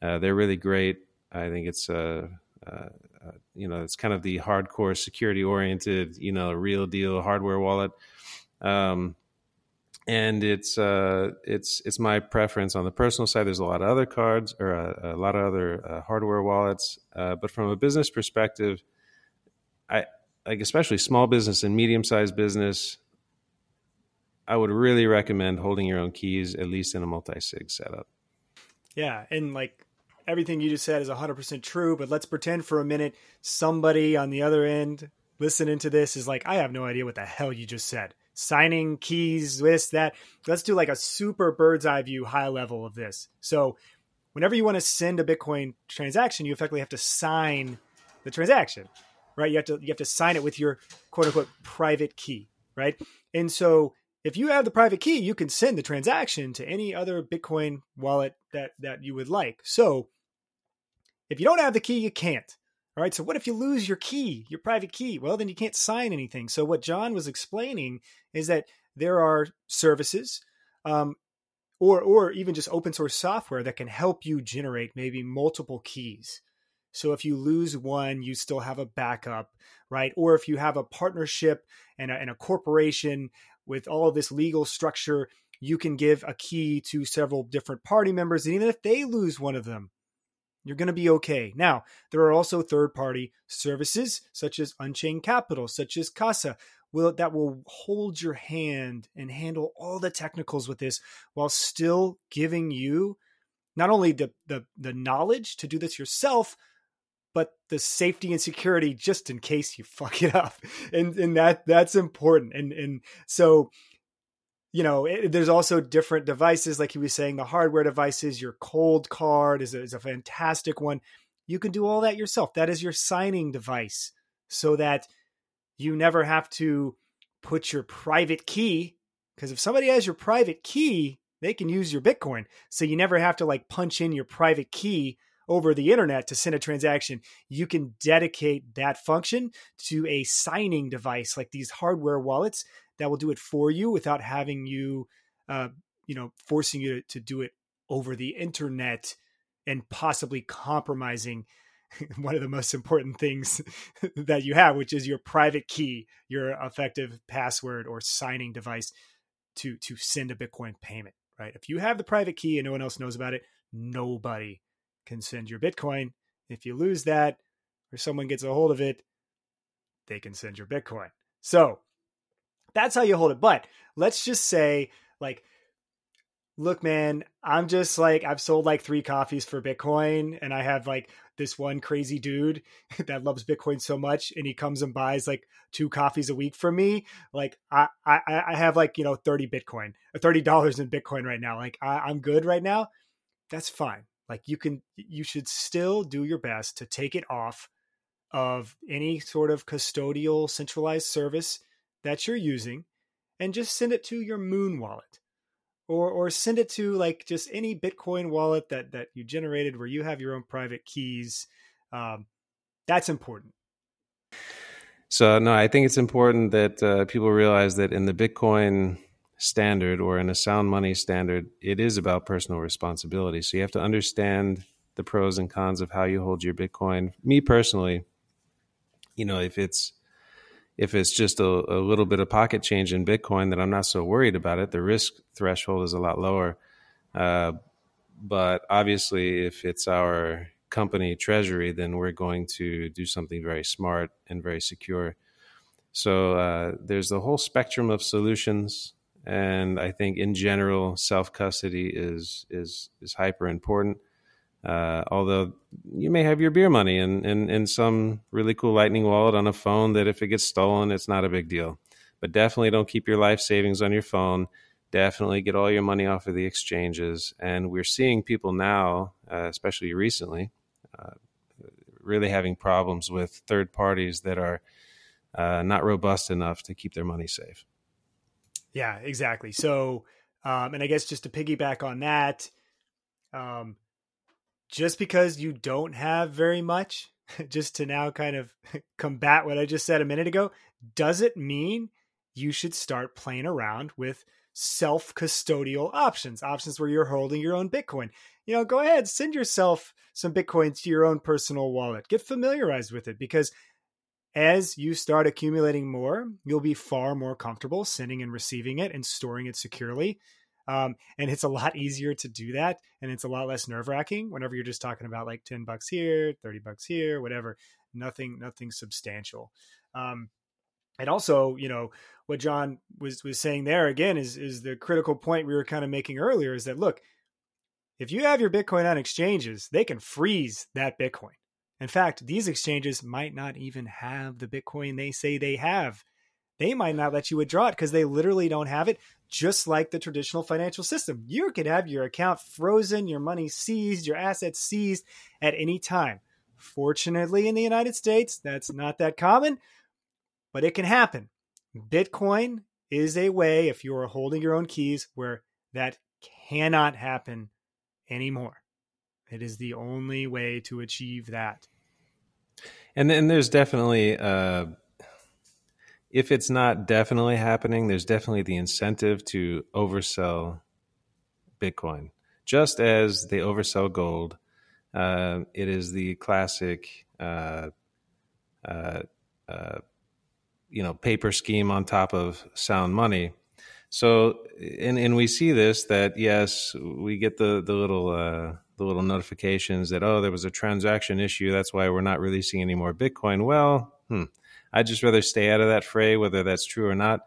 Uh, they're really great. I think it's a, uh, uh, uh, you know it's kind of the hardcore security oriented you know real deal hardware wallet. Um, and it's uh, it's it's my preference on the personal side. There's a lot of other cards or a, a lot of other uh, hardware wallets, uh, but from a business perspective, I like especially small business and medium sized business, I would really recommend holding your own keys, at least in a multi sig setup. Yeah. And like everything you just said is 100% true, but let's pretend for a minute somebody on the other end listening to this is like, I have no idea what the hell you just said. Signing keys, this, that. Let's do like a super bird's eye view, high level of this. So, whenever you want to send a Bitcoin transaction, you effectively have to sign the transaction right? You have to you have to sign it with your quote unquote private key, right? And so if you have the private key, you can send the transaction to any other Bitcoin wallet that that you would like. So if you don't have the key, you can't. All right. So what if you lose your key, your private key? Well, then you can't sign anything. So what John was explaining is that there are services, um, or or even just open source software that can help you generate maybe multiple keys. So if you lose one, you still have a backup, right? Or if you have a partnership and a, and a corporation with all of this legal structure, you can give a key to several different party members. And even if they lose one of them, you're going to be okay. Now, there are also third party services such as Unchained Capital, such as Casa, will that will hold your hand and handle all the technicals with this while still giving you not only the, the the knowledge to do this yourself but the safety and security just in case you fuck it up and and that that's important and and so you know it, there's also different devices like he was saying the hardware devices your Coldcard is a, is a fantastic one. You can do all that yourself. That is your signing device so that you never have to put your private key because if somebody has your private key they can use your bitcoin. So you never have to like punch in your private key over the internet to send a transaction, you can dedicate that function to a signing device like these hardware wallets that will do it for you without having you, uh, you know, forcing you to, to do it over the internet and possibly compromising one of the most important things that you have, which is your private key, your effective password or signing device to to send a Bitcoin payment. Right? If you have the private key and no one else knows about it, nobody can send your Bitcoin. If you lose that or someone gets a hold of it, they can send your Bitcoin. So that's how you hold it. But let's just say, like, look, man, I'm just like, I've sold like three coffees for Bitcoin, and I have like this one crazy dude that loves Bitcoin so much, and he comes and buys like two coffees a week from me. Like, I, I, I have like, you know, 30 Bitcoin, uh, $30 in Bitcoin right now. Like, I, I'm good right now. That's fine. Like, you can, you should still do your best to take it off of any sort of custodial centralized service that you're using and just send it to your Muun wallet or or send it to like just any bitcoin wallet that that you generated where you have your own private keys. Um, that's important. So no i think it's important that uh, people realize that in the bitcoin standard or in a sound money standard it is about personal responsibility. So you have to understand the pros and cons of how you hold your bitcoin. Me personally you know if it's if it's just a, a, little bit of pocket change in Bitcoin, then I'm not so worried about it. The risk threshold is a lot lower. Uh, but obviously, if it's our company treasury, then we're going to do something very smart and very secure. So uh, there's the whole spectrum of solutions, and I think in general, self custody is is is hyper important. Uh, although you may have your beer money in, in, in some really cool Lightning wallet on a phone that if it gets stolen, it's not a big deal. But definitely don't keep your life savings on your phone. Definitely get all your money off of the exchanges. And we're seeing people now, uh, especially recently, uh, really having problems with third parties that are uh, not robust enough to keep their money safe. Yeah, exactly. So, um, and I guess just to piggyback on that, um, just because you don't have very much, just to now kind of combat what I just said a minute ago, doesn't mean you should start playing around with self custodial options, options where you're holding your own Bitcoin. You know, go ahead, send yourself some Bitcoin to your own personal wallet. Get familiarized with it because as you start accumulating more, you'll be far more comfortable sending and receiving it and storing it securely. Um, and it's a lot easier to do that. And it's a lot less nerve wracking whenever you're just talking about like 10 bucks here, 30 bucks here, whatever, nothing, nothing substantial. Um, and also, you know, what John was, was saying there again is, is the critical point we were kind of making earlier is that look, if you have your Bitcoin on exchanges, they can freeze that Bitcoin. In fact, these exchanges might not even have the Bitcoin they say they have they might not let you withdraw it because they literally don't have it, just like the traditional financial system. You could have your account frozen, your money seized, your assets seized at any time. Fortunately, in the United States, that's not that common, but it can happen. Bitcoin is a way, if you are holding your own keys, where that cannot happen anymore. It is the only way to achieve that. And then there's definitely uh, if it's not definitely happening, there's definitely the incentive to oversell Bitcoin. Just as they oversell gold, uh, it is the classic, uh, uh, uh you know, paper scheme on top of sound money. So, and and we see this that yes, we get the the little uh, the little notifications that oh there was a transaction issue, that's why we're not releasing any more Bitcoin. Well, hmm, I'd just rather stay out of that fray, whether that's true or not,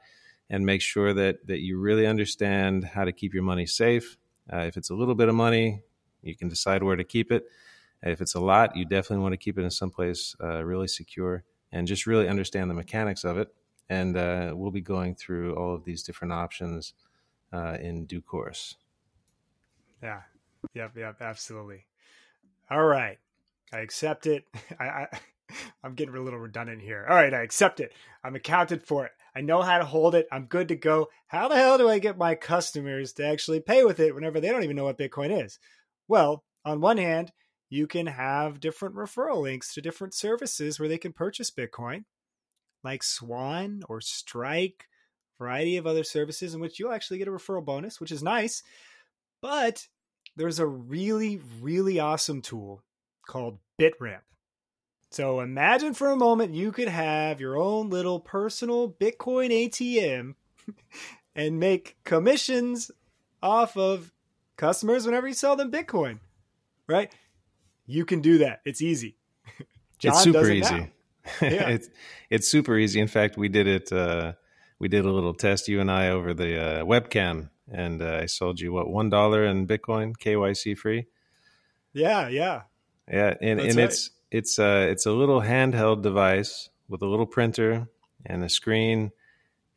and make sure that that you really understand how to keep your money safe. Uh, if it's a little bit of money, you can decide where to keep it. If it's a lot, you definitely want to keep it in someplace uh, really secure and just really understand the mechanics of it. And uh, we'll be going through all of these different options uh, in due course. Yeah. Yep. Yep. Absolutely. All right. I accept it. I, I I'm getting a little redundant here. All right, I accept it. I'm accounted for it. I know how to hold it. I'm good to go. How the hell do I get my customers to actually pay with it whenever they don't even know what Bitcoin is? Well, on one hand, you can have different referral links to different services where they can purchase Bitcoin, like Swan or Strike, variety of other services in which you'll actually get a referral bonus, which is nice. But there's a really, really awesome tool called BitRamp. So imagine for a moment you could have your own little personal Bitcoin ATM and make commissions off of customers whenever you sell them Bitcoin, right? You can do that. It's easy. John it's super easy. yeah. it's it's super easy. In fact, we did it. Uh, we did a little test, you and I, over the uh, webcam, and uh, I sold you what one dollar in Bitcoin, KYC free. Yeah, yeah, yeah, and That's and right. it's it's uh it's a little handheld device with a little printer and a screen,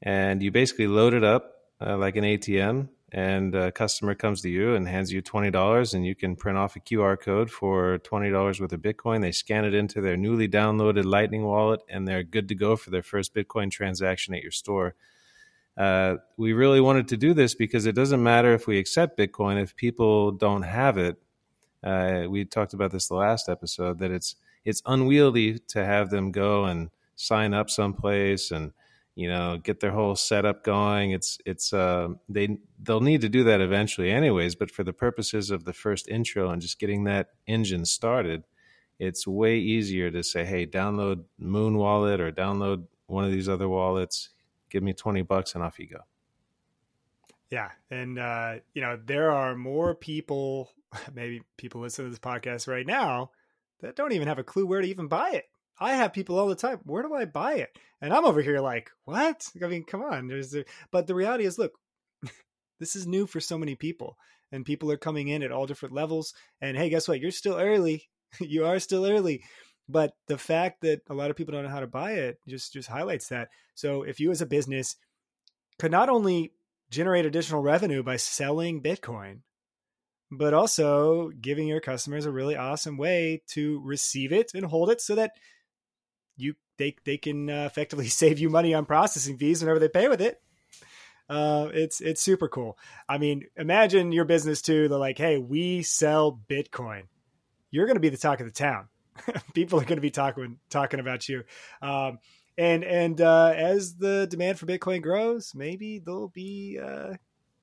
and you basically load it up uh, like an ATM, and a customer comes to you and hands you $20 and you can print off a QR code for $20 worth of Bitcoin. They scan it into their newly downloaded Lightning wallet and they're good to go for their first Bitcoin transaction at your store. Uh, we really wanted to do this because it doesn't matter if we accept Bitcoin if people don't have it. Uh, we talked about this the last episode that it's it's unwieldy to have them go and sign up someplace and you know get their whole setup going. It's it's uh, they they'll need to do that eventually anyways but for the purposes of the first intro and just getting that engine started it's way easier to say hey download Muun wallet or download one of these other wallets. Give me 20 bucks and off you go. Yeah and uh, you know there are more people maybe people listening to this podcast right now that don't even have a clue where to even buy it I have people all the time. Where do I buy it? And I'm over here like, what? I mean, come on. There's, the... but the reality is, look, this is new for so many people, and people are coming in at all different levels. And hey, guess what? You're still early. you are still early. But the fact that a lot of people don't know how to buy it just just highlights that. So if you as a business could not only generate additional revenue by selling Bitcoin, but also giving your customers a really awesome way to receive it and hold it so that you they they can uh, effectively save you money on processing fees whenever they pay with it. Uh, it's it's super cool. I mean, imagine your business too. They're like, hey, we sell Bitcoin. You're going to be the talk of the town. People are going to be talking talking about you. Um, and and uh, as the demand for Bitcoin grows, maybe there'll be uh,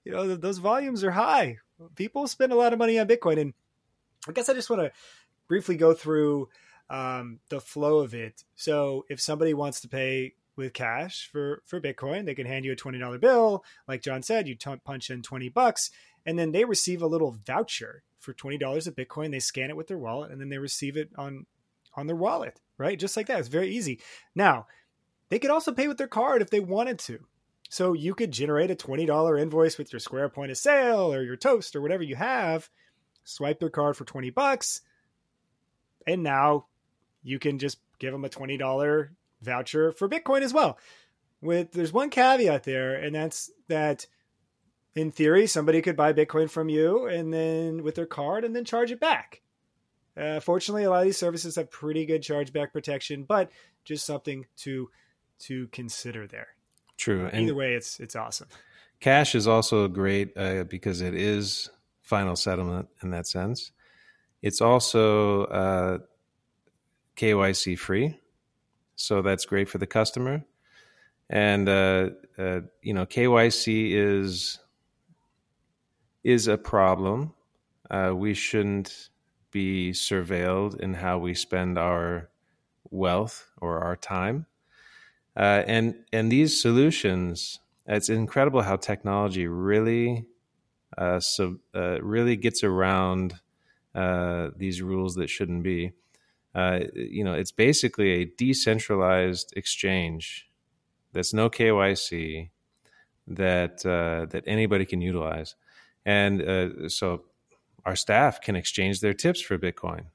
you know those volumes are high. People spend a lot of money on Bitcoin, and I guess I just want to briefly go through um, the flow of it. So if somebody wants to pay with cash for for Bitcoin, they can hand you a twenty dollar bill. Like John said, you t- punch in twenty bucks, and then they receive a little voucher for twenty dollars of Bitcoin. They scan it with their wallet, and then they receive it on on their wallet. Right, just like that. It's very easy. Now, they could also pay with their card if they wanted to. So you could generate a twenty dollar invoice with your Square point of sale or your Toast or whatever you have. Swipe their card for twenty bucks, and now you can just give them a $20 voucher for Bitcoin as well. With there's one caveat there, and that's that in theory, somebody could buy Bitcoin from you and then with their card and then charge it back. Uh, fortunately, a lot of these services have pretty good chargeback protection, but just something to to consider there. True. And Either way, it's it's awesome. Cash is also great uh, because it is final settlement in that sense. It's also uh, KYC free. So that's great for the customer. And uh, uh, you know, KYC is is a problem. Uh, we shouldn't be surveilled in how we spend our wealth or our time. Uh, and and these solutions, it's incredible how technology really uh, so uh, really gets around these rules that shouldn't be uh, you know, it's basically a decentralized exchange that's no KYC that uh, that anybody can utilize, and uh, so our staff can exchange their tips for Bitcoin.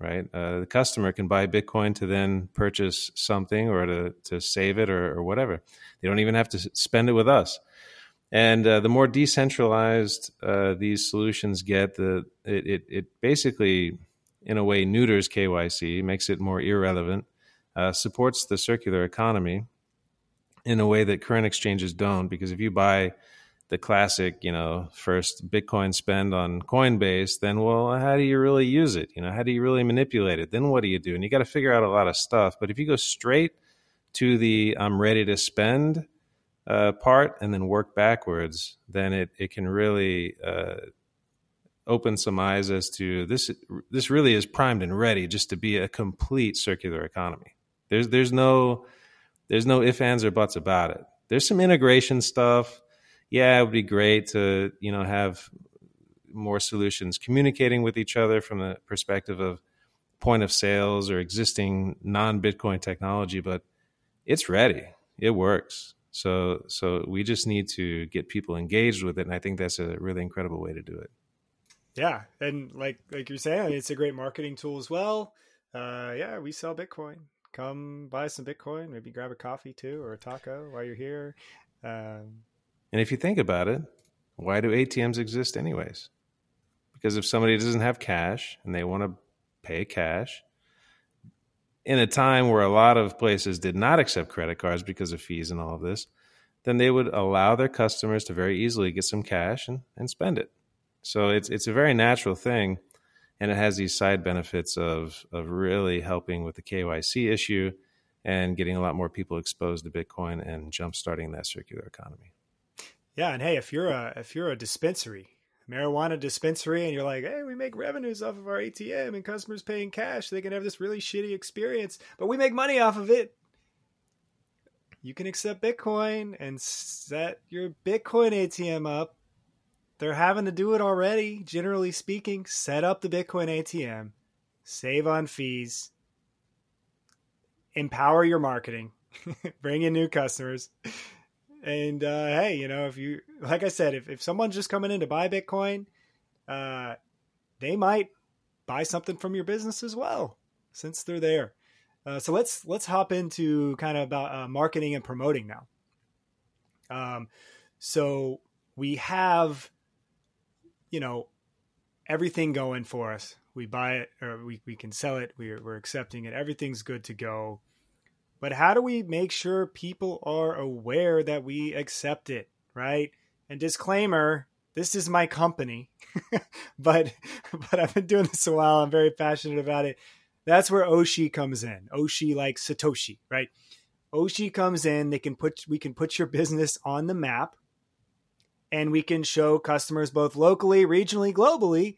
Right, uh, the customer can buy Bitcoin to then purchase something or to to save it or, or whatever. They don't even have to spend it with us. And uh, the more decentralized uh, these solutions get, the it, it, it basically in a way neuters KYC, makes it more irrelevant, uh, supports the circular economy in a way that current exchanges don't. Because if you buy the classic, you know, first Bitcoin spend on Coinbase, then well, how do you really use it? You know, how do you really manipulate it? Then what do you do? And you got to figure out a lot of stuff. But if you go straight to the I'm ready to spend uh, part and then work backwards, then it, it can really uh, opened some eyes as to this. This really is primed and ready just to be a complete circular economy. There's there's no there's no ifs ands or buts about it. There's some integration stuff. Yeah, it would be great to you know have more solutions communicating with each other from the perspective of point of sales or existing non Bitcoin technology, but it's ready. It works. So so we just need to get people engaged with it, and I think that's a really incredible way to do it. Yeah, and like like you're saying, it's a great marketing tool as well. Uh, yeah, we sell Bitcoin. Come buy some Bitcoin. Maybe grab a coffee too or a taco while you're here. Um, and if you think about it, why do ATMs exist anyways? Because if somebody doesn't have cash and they want to pay cash, in a time where a lot of places did not accept credit cards because of fees and all of this, then they would allow their customers to very easily get some cash and, and spend it. So it's it's a very natural thing, and it has these side benefits of of really helping with the KYC issue and getting a lot more people exposed to Bitcoin and jump starting that circular economy. Yeah, and hey, if you're a if you're a dispensary marijuana dispensary and you're like, hey, we make revenues off of our ATM and customers paying cash, they can have this really shitty experience, but we make money off of it. You can accept Bitcoin and set your Bitcoin ATM up. They're having to do it already, generally speaking. Set up the Bitcoin ATM, save on fees, empower your marketing, bring in new customers and uh, hey, you know, if you like I said, if, if someone's just coming in to buy Bitcoin, uh, they might buy something from your business as well, since they're there. Uh, so let's let's hop into kind of about uh, marketing and promoting now. Um, so we have, you know, everything going for us. We buy it or we, we can sell it. We're, we're accepting it. Everything's good to go. But how do we make sure people are aware that we accept it, right? And disclaimer, this is my company. but but I've been doing this a while. I'm very passionate about it. That's where Oshi comes in. Oshi like Satoshi, right? Oshi comes in, they can put we can put your business on the map and we can show customers both locally, regionally, globally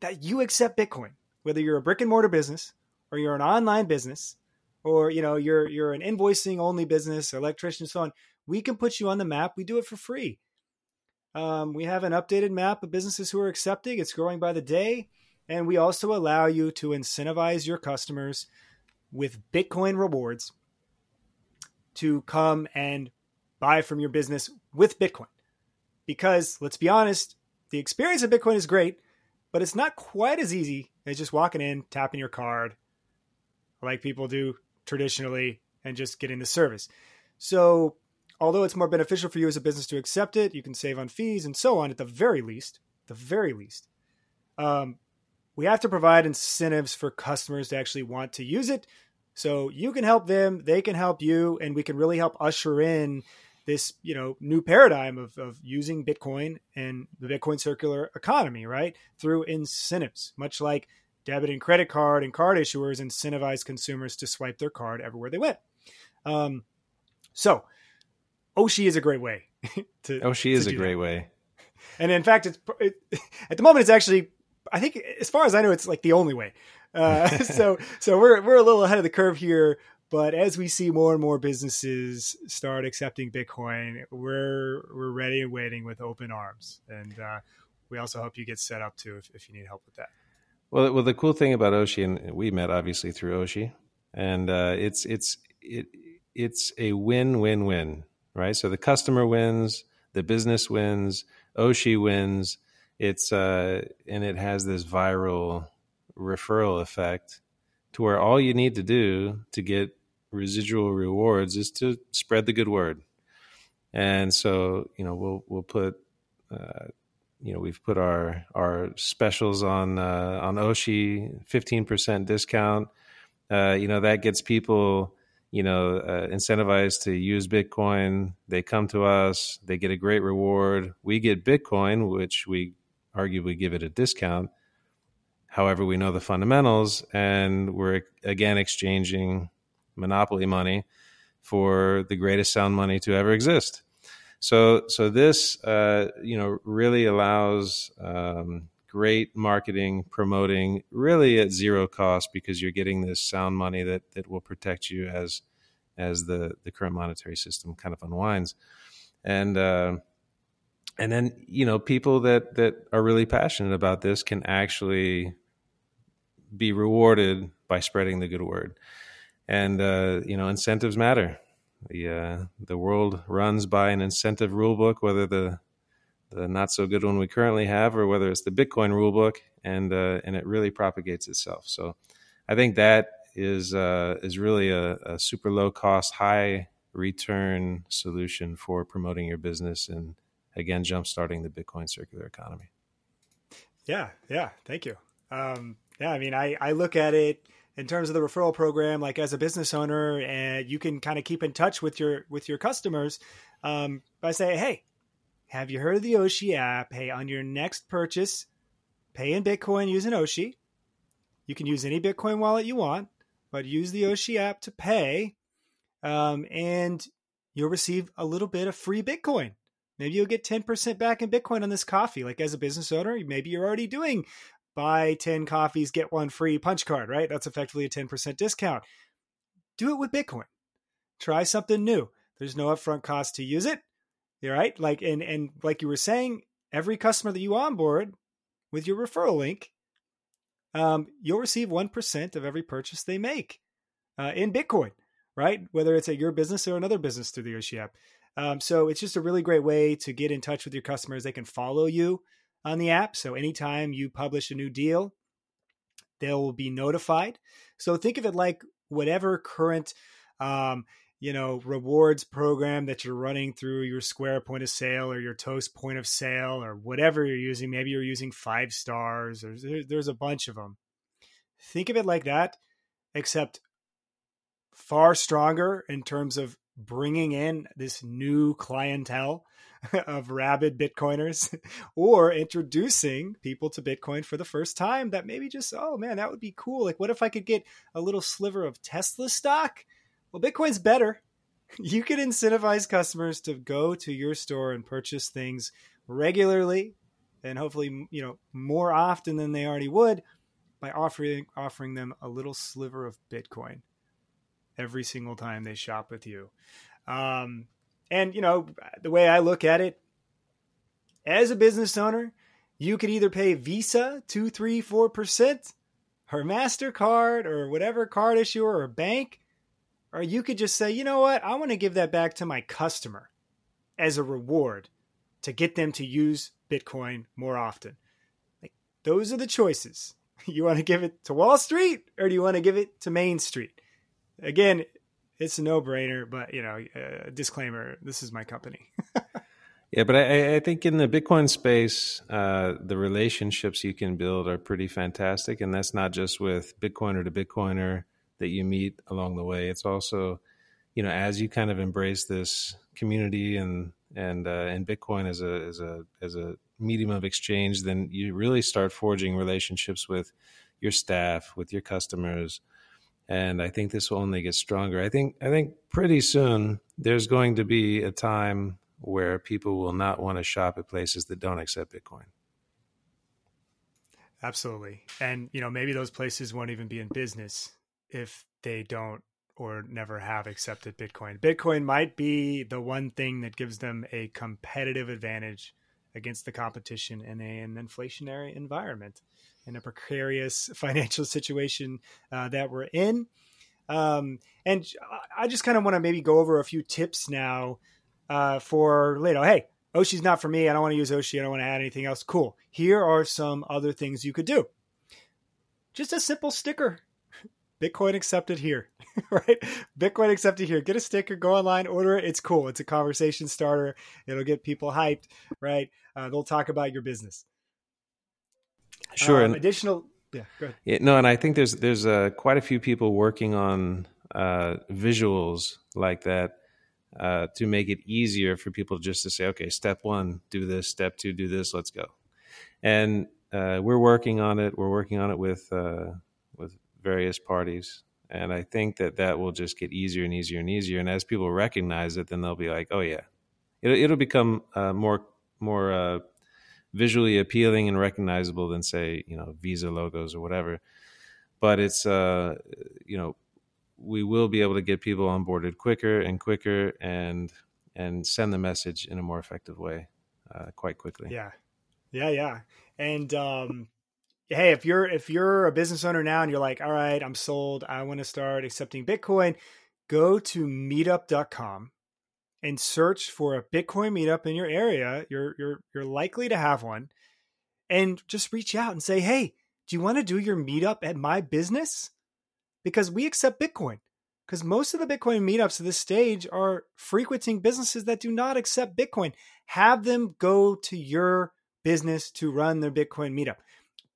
that you accept Bitcoin. Whether you're a brick and mortar business or you're an online business, or you know you're you're an invoicing only business, electrician, so on, we can put you on the map. We do it for free. Um, we have an updated map of businesses who are accepting. It's growing by the day, and we also allow you to incentivize your customers with Bitcoin rewards to come and buy from your business with Bitcoin. Because let's be honest, the experience of Bitcoin is great, but it's not quite as easy as just walking in, tapping your card, like people do traditionally and just getting the service. So, although it's more beneficial for you as a business to accept it, you can save on fees and so on. At the very least, the very least, um, we have to provide incentives for customers to actually want to use it. So you can help them, they can help you, and we can really help usher in this you know new paradigm of, of using Bitcoin and the Bitcoin circular economy, right? Through incentives, much like debit and credit card and card issuers incentivize consumers to swipe their card everywhere they went. Um, so, Oshi is a great way. to Oshi is to a great that. way. And in fact, it's it, at the moment it's actually I think as far as I know it's like the only way. Uh, so so we're we're a little ahead of the curve here. But as we see more and more businesses start accepting Bitcoin, we're we're ready and waiting with open arms. And uh, we also hope you get set up too if, if you need help with that. Well, well, the cool thing about Oshi, and we met obviously through Oshi, and uh, it's it's it it's a win-win-win, right? So the customer wins, the business wins, Oshi wins. It's uh, and it has this viral referral effect to where all you need to do to get residual rewards is to spread the good word. And so, you know, we'll we'll put uh, you know we've put our our specials on uh, on Oshi, fifteen percent discount. Uh, you know that gets people you know uh, incentivized to use Bitcoin. They come to us, they get a great reward. We get Bitcoin, which we arguably give it a discount. However, we know the fundamentals, and we're again exchanging monopoly money for the greatest sound money to ever exist. So so this uh, you know really allows um, great marketing, promoting, really at zero cost because you're getting this sound money that that will protect you as as the the current monetary system kind of unwinds, and uh, and then you know people that that are really passionate about this can actually be rewarded by spreading the good word, and uh, you know incentives matter. The uh, the world runs by an incentive rule book, whether the the not so good one we currently have, or whether it's the Bitcoin rulebook, and uh, and it really propagates itself. So, I think that is uh, is really a, a, super low cost, high return solution for promoting your business and again jumpstarting the Bitcoin circular economy. Yeah, yeah, thank you. Um, yeah, I mean, I I look at it in terms of the referral program, like as a business owner, and you can kind of keep in touch with your with your customers um, by saying, hey have you heard of the Oshi app? Hey, on your next purchase, pay in Bitcoin using Oshi. You can use any Bitcoin wallet you want, but use the Oshi app to pay, um, and you'll receive a little bit of free Bitcoin. Maybe you'll get 10% back in Bitcoin on this coffee. Like as a business owner, maybe you're already doing buy 10 coffees, get one free punch card, right? That's effectively a 10% discount. Do it with Bitcoin. Try something new. There's no upfront cost to use it right? Like and and like you were saying, every customer that you onboard with your referral link, um, you'll receive one percent of every purchase they make uh, in Bitcoin, right? Whether it's at your business or another business through the Oshi app. Um, so it's just a really great way to get in touch with your customers. They can follow you on the app. So anytime you publish a new deal, they'll be notified. So think of it like whatever current um, you know rewards program that you're running through your square point of sale or your toast point of sale or whatever you're using maybe you're using five stars or there's a bunch of them think of it like that except far stronger in terms of bringing in this new clientele of rabid bitcoiners or introducing people to bitcoin for the first time that maybe just oh man that would be cool. Like what if i could get a little sliver of tesla stock? Well, Bitcoin's better. You can incentivize customers to go to your store and purchase things regularly and hopefully, you know, more often than they already would by offering offering them a little sliver of Bitcoin every single time they shop with you. Um, and you know, the way I look at it, as a business owner, you could either pay Visa two, three, four percent, or Mastercard, or whatever card issuer or bank, or you could just say, you know what? I want to give that back to my customer as a reward to get them to use Bitcoin more often. Like those are the choices. You want to give it to Wall Street or do you want to give it to Main Street? Again, it's a no-brainer, but you know, uh, disclaimer: this is my company. yeah, but I, I, think in the Bitcoin space, uh, the relationships you can build are pretty fantastic, and that's not just with Bitcoiner to Bitcoiner that you meet along the way. It's also, you know, as you kind of embrace this community and and uh, and Bitcoin as a as a as a medium of exchange, then you really start forging relationships with your staff, with your customers, and I think this will only get stronger. I think I think pretty soon there's going to be a time where people will not want to shop at places that don't accept Bitcoin. Absolutely. And you know, maybe those places won't even be in business if they don't or never have accepted Bitcoin. Bitcoin might be the one thing that gives them a competitive advantage against the competition in an inflationary environment, in a precarious financial situation uh, that we're in. Um, and I just kind of want to maybe go over a few tips now uh, for later. Hey, Oshi's not for me. I don't want to use Oshi. I don't want to add anything else. Cool. Here are some other things you could do. Just a simple sticker Bitcoin accepted here, right? Bitcoin accepted here. Get a sticker, go online, order it. It's cool. It's a conversation starter. It'll get people hyped, right? Uh, they'll talk about your business. Sure. Um, additional, yeah, go ahead. Yeah, no, and I think there's there's uh, quite a few people working on uh, visuals like that uh, to make it easier for people just to say, okay, step one, do this. Step two, do this. Let's go. And uh, we're working on it. We're working on it with uh, various parties. And I think that that will just get easier and easier and easier. And as people recognize it, then they'll be like, oh, yeah. It'll, it'll become uh, more, more uh, visually appealing and recognizable than say you know Visa logos or whatever. But it's uh, you know we will be able to get people onboarded quicker and quicker and and send the message in a more effective way uh, quite quickly. Yeah, yeah, yeah. And um, hey, if you're if you're a business owner now and you're like, all right, I'm sold, I want to start accepting Bitcoin, go to meetup.com and search for a Bitcoin meetup in your area. You're you're you're likely to have one. And just reach out and say, "Hey, do you want to do your meetup at my business?" Because we accept Bitcoin. Because most of the Bitcoin meetups at this stage are frequenting businesses that do not accept Bitcoin. Have them go to your business to run their Bitcoin meetup.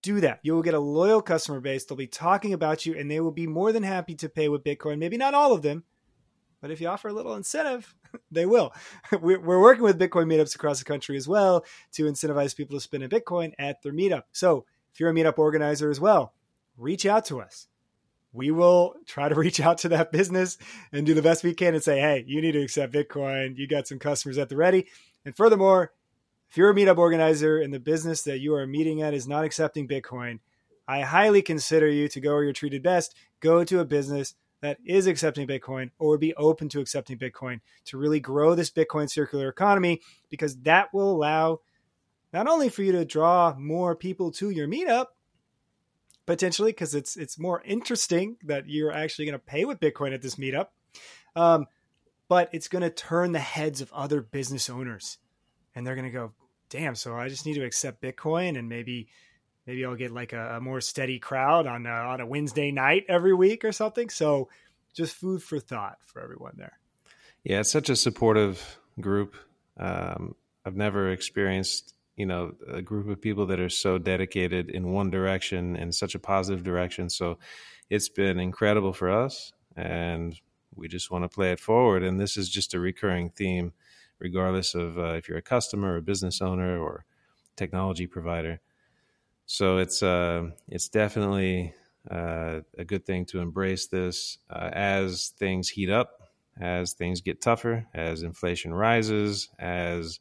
Do that. You will get a loyal customer base. They'll be talking about you and they will be more than happy to pay with Bitcoin. Maybe not all of them, but if you offer a little incentive, they will. We're working with Bitcoin meetups across the country as well to incentivize people to spend in Bitcoin at their meetup. So if you're a meetup organizer as well, reach out to us. We will try to reach out to that business and do the best we can and say, hey, you need to accept Bitcoin. You got some customers at the ready. And furthermore, if you're a meetup organizer and the business that you are meeting at is not accepting Bitcoin, I highly consider you to go where you're treated best. Go to a business that is accepting Bitcoin or be open to accepting Bitcoin to really grow this Bitcoin circular economy because that will allow not only for you to draw more people to your meetup potentially because it's it's more interesting that you're actually going to pay with Bitcoin at this meetup, um, but it's going to turn the heads of other business owners, and they're going to go, "Damn!" So I just need to accept Bitcoin and maybe maybe I'll get like a, a more steady crowd on a, on a Wednesday night every week or something. So just food for thought for everyone there. Yeah, it's such a supportive group. Um, I've never experienced, you know, a group of people that are so dedicated in one direction in such a positive direction. So it's been incredible for us, and we just want to play it forward. And this is just a recurring theme, regardless of uh, if you're a customer, or a business owner, or technology provider. So it's uh, it's definitely uh, a good thing to embrace this uh, as things heat up, as things get tougher, as inflation rises, as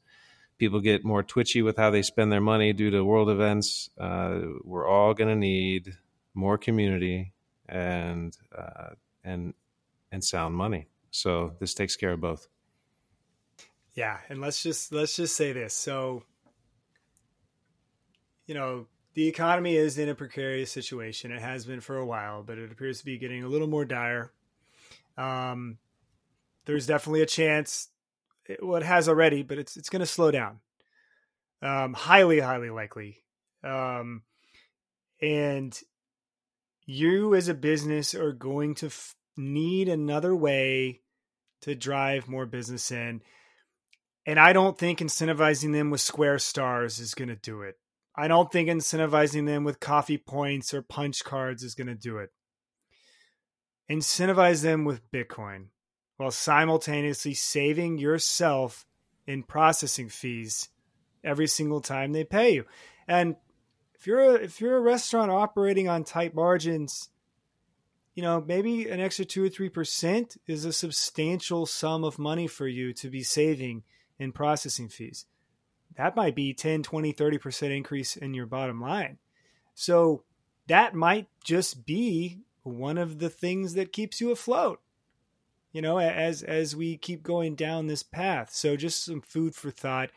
people get more twitchy with how they spend their money due to world events. Uh, we're all going to need more community and uh, and and sound money. So this takes care of both. Yeah, and let's just let's just say this. So, you know, the economy is in a precarious situation. It has been for a while, but it appears to be getting a little more dire. Um, there's definitely a chance. It, well, it has already, but it's it's going to slow down. Um, highly, highly likely. Um, and you as a business are going to f- need another way to drive more business in. And I don't think incentivizing them with square stars is going to do it. I don't think incentivizing them with coffee points or punch cards is going to do it. Incentivize them with Bitcoin while simultaneously saving yourself in processing fees every single time they pay you. And if you're a, if you're a restaurant operating on tight margins, you know, maybe an extra 2 or 3% is a substantial sum of money for you to be saving in processing fees that might be 10, 20, 30% increase in your bottom line. So that might just be one of the things that keeps you afloat. You know, as as we keep going down this path. So just some food for thought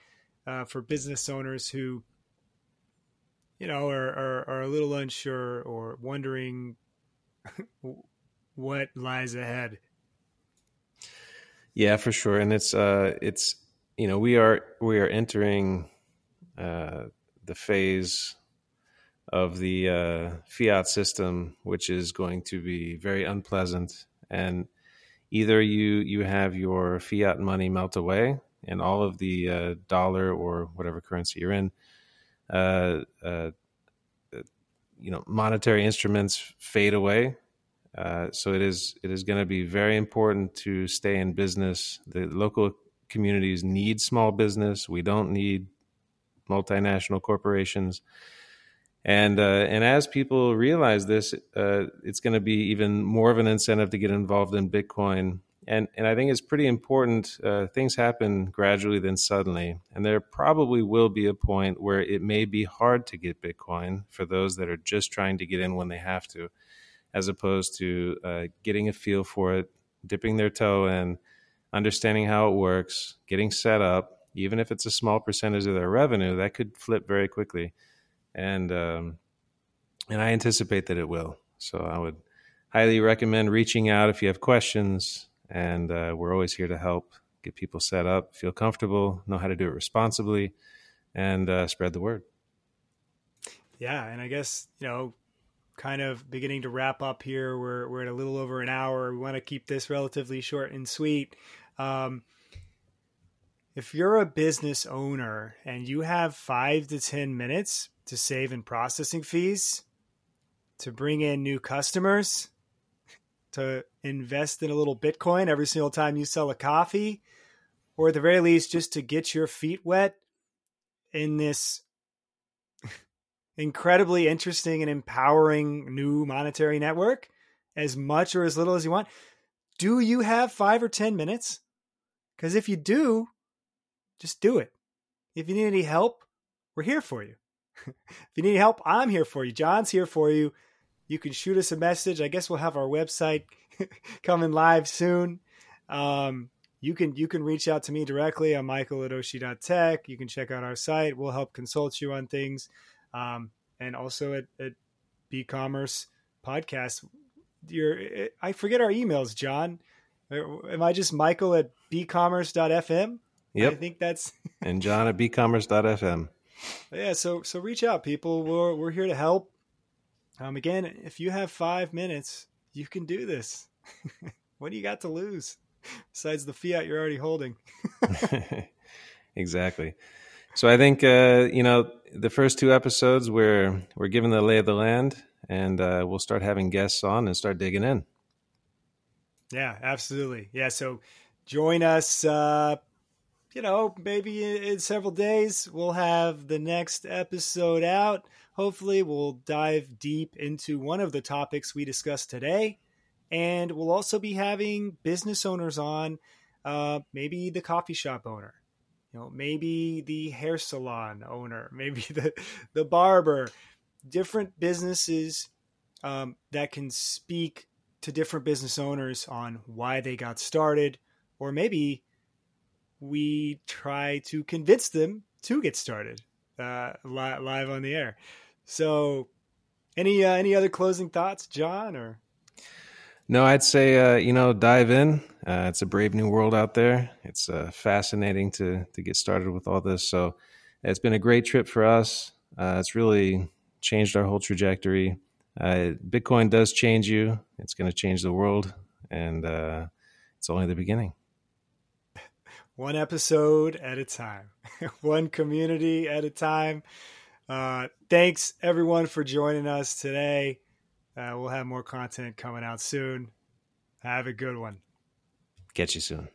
uh, for business owners who, you know, are, are, are a little unsure or wondering what lies ahead. Yeah, for sure, and it's uh, it's you know we are we are entering uh, the phase of the uh, fiat system, which is going to be very unpleasant. And either you you have your fiat money melt away, and all of the uh, dollar or whatever currency you're in, uh, uh, you know, monetary instruments fade away. Uh, so it is it is going to be very important to stay in business. The local communities need small business. We don't need multinational corporations. And uh, and as people realize this, uh, it's going to be even more of an incentive to get involved in Bitcoin. and and I think it's pretty important. Uh, things happen gradually, then suddenly, and there probably will be a point where it may be hard to get Bitcoin for those that are just trying to get in when they have to, as opposed to uh, getting a feel for it, dipping their toe in, understanding how it works, getting set up. Even if it's a small percentage of their revenue, that could flip very quickly, and um, and I anticipate that it will. So I would highly recommend reaching out if you have questions and uh, we're always here to help get people set up, feel comfortable, know how to do it responsibly, and uh, spread the word. Yeah, and I guess you know, kind of beginning to wrap up here. We're we're at a little over an hour. We want to keep this relatively short and sweet. Um, if you're a business owner and you have five to ten minutes to save in processing fees, to bring in new customers, to invest in a little Bitcoin every single time you sell a coffee, or at the very least, just to get your feet wet in this incredibly interesting and empowering new monetary network as much or as little as you want. Do you have five or 10 minutes? Because if you do, just do it. If you need any help, we're here for you. if you need help, I'm here for you. John's here for you you can shoot us a message. I guess we'll have our website coming live soon. Um, you can you can reach out to me directly. I'm Michael at Oshi.tech. You can check out our site. We'll help consult you on things. Um, and also at, at BCommerce Podcast. Your I forget our emails, John. Am I just Michael at bcommerce.fm? Yep. I think that's and John at bcommerce.fm. Yeah, so so reach out, people. We're we're here to help. Um, again, if you have five minutes, you can do this. what do you got to lose besides the fiat you're already holding? exactly. So I think uh, you know the first two episodes we're we're given the lay of the land, and uh, we'll start having guests on and start digging in. Yeah, absolutely. Yeah, so join us. Uh, you know, maybe in, several days we'll have the next episode out. Hopefully, we'll dive deep into one of the topics we discussed today. And we'll also be having business owners on, uh, maybe the coffee shop owner, know, maybe the hair salon owner, maybe the, the barber, different businesses um, that can speak to different business owners on why they got started, or maybe we try to convince them to get started uh, li- live on the air. So, any uh, any other closing thoughts, John? Or no, I'd say uh, you know dive in. Uh, it's a brave new world out there. It's uh, fascinating to to get started with all this. So it's been a great trip for us. Uh, it's really changed our whole trajectory. Uh, Bitcoin does change you. It's going to change the world, and it's only the beginning. One episode at a time, one community at a time. Uh, thanks everyone for joining us today. Uh, we'll have more content coming out soon. Have a good one. Catch you soon.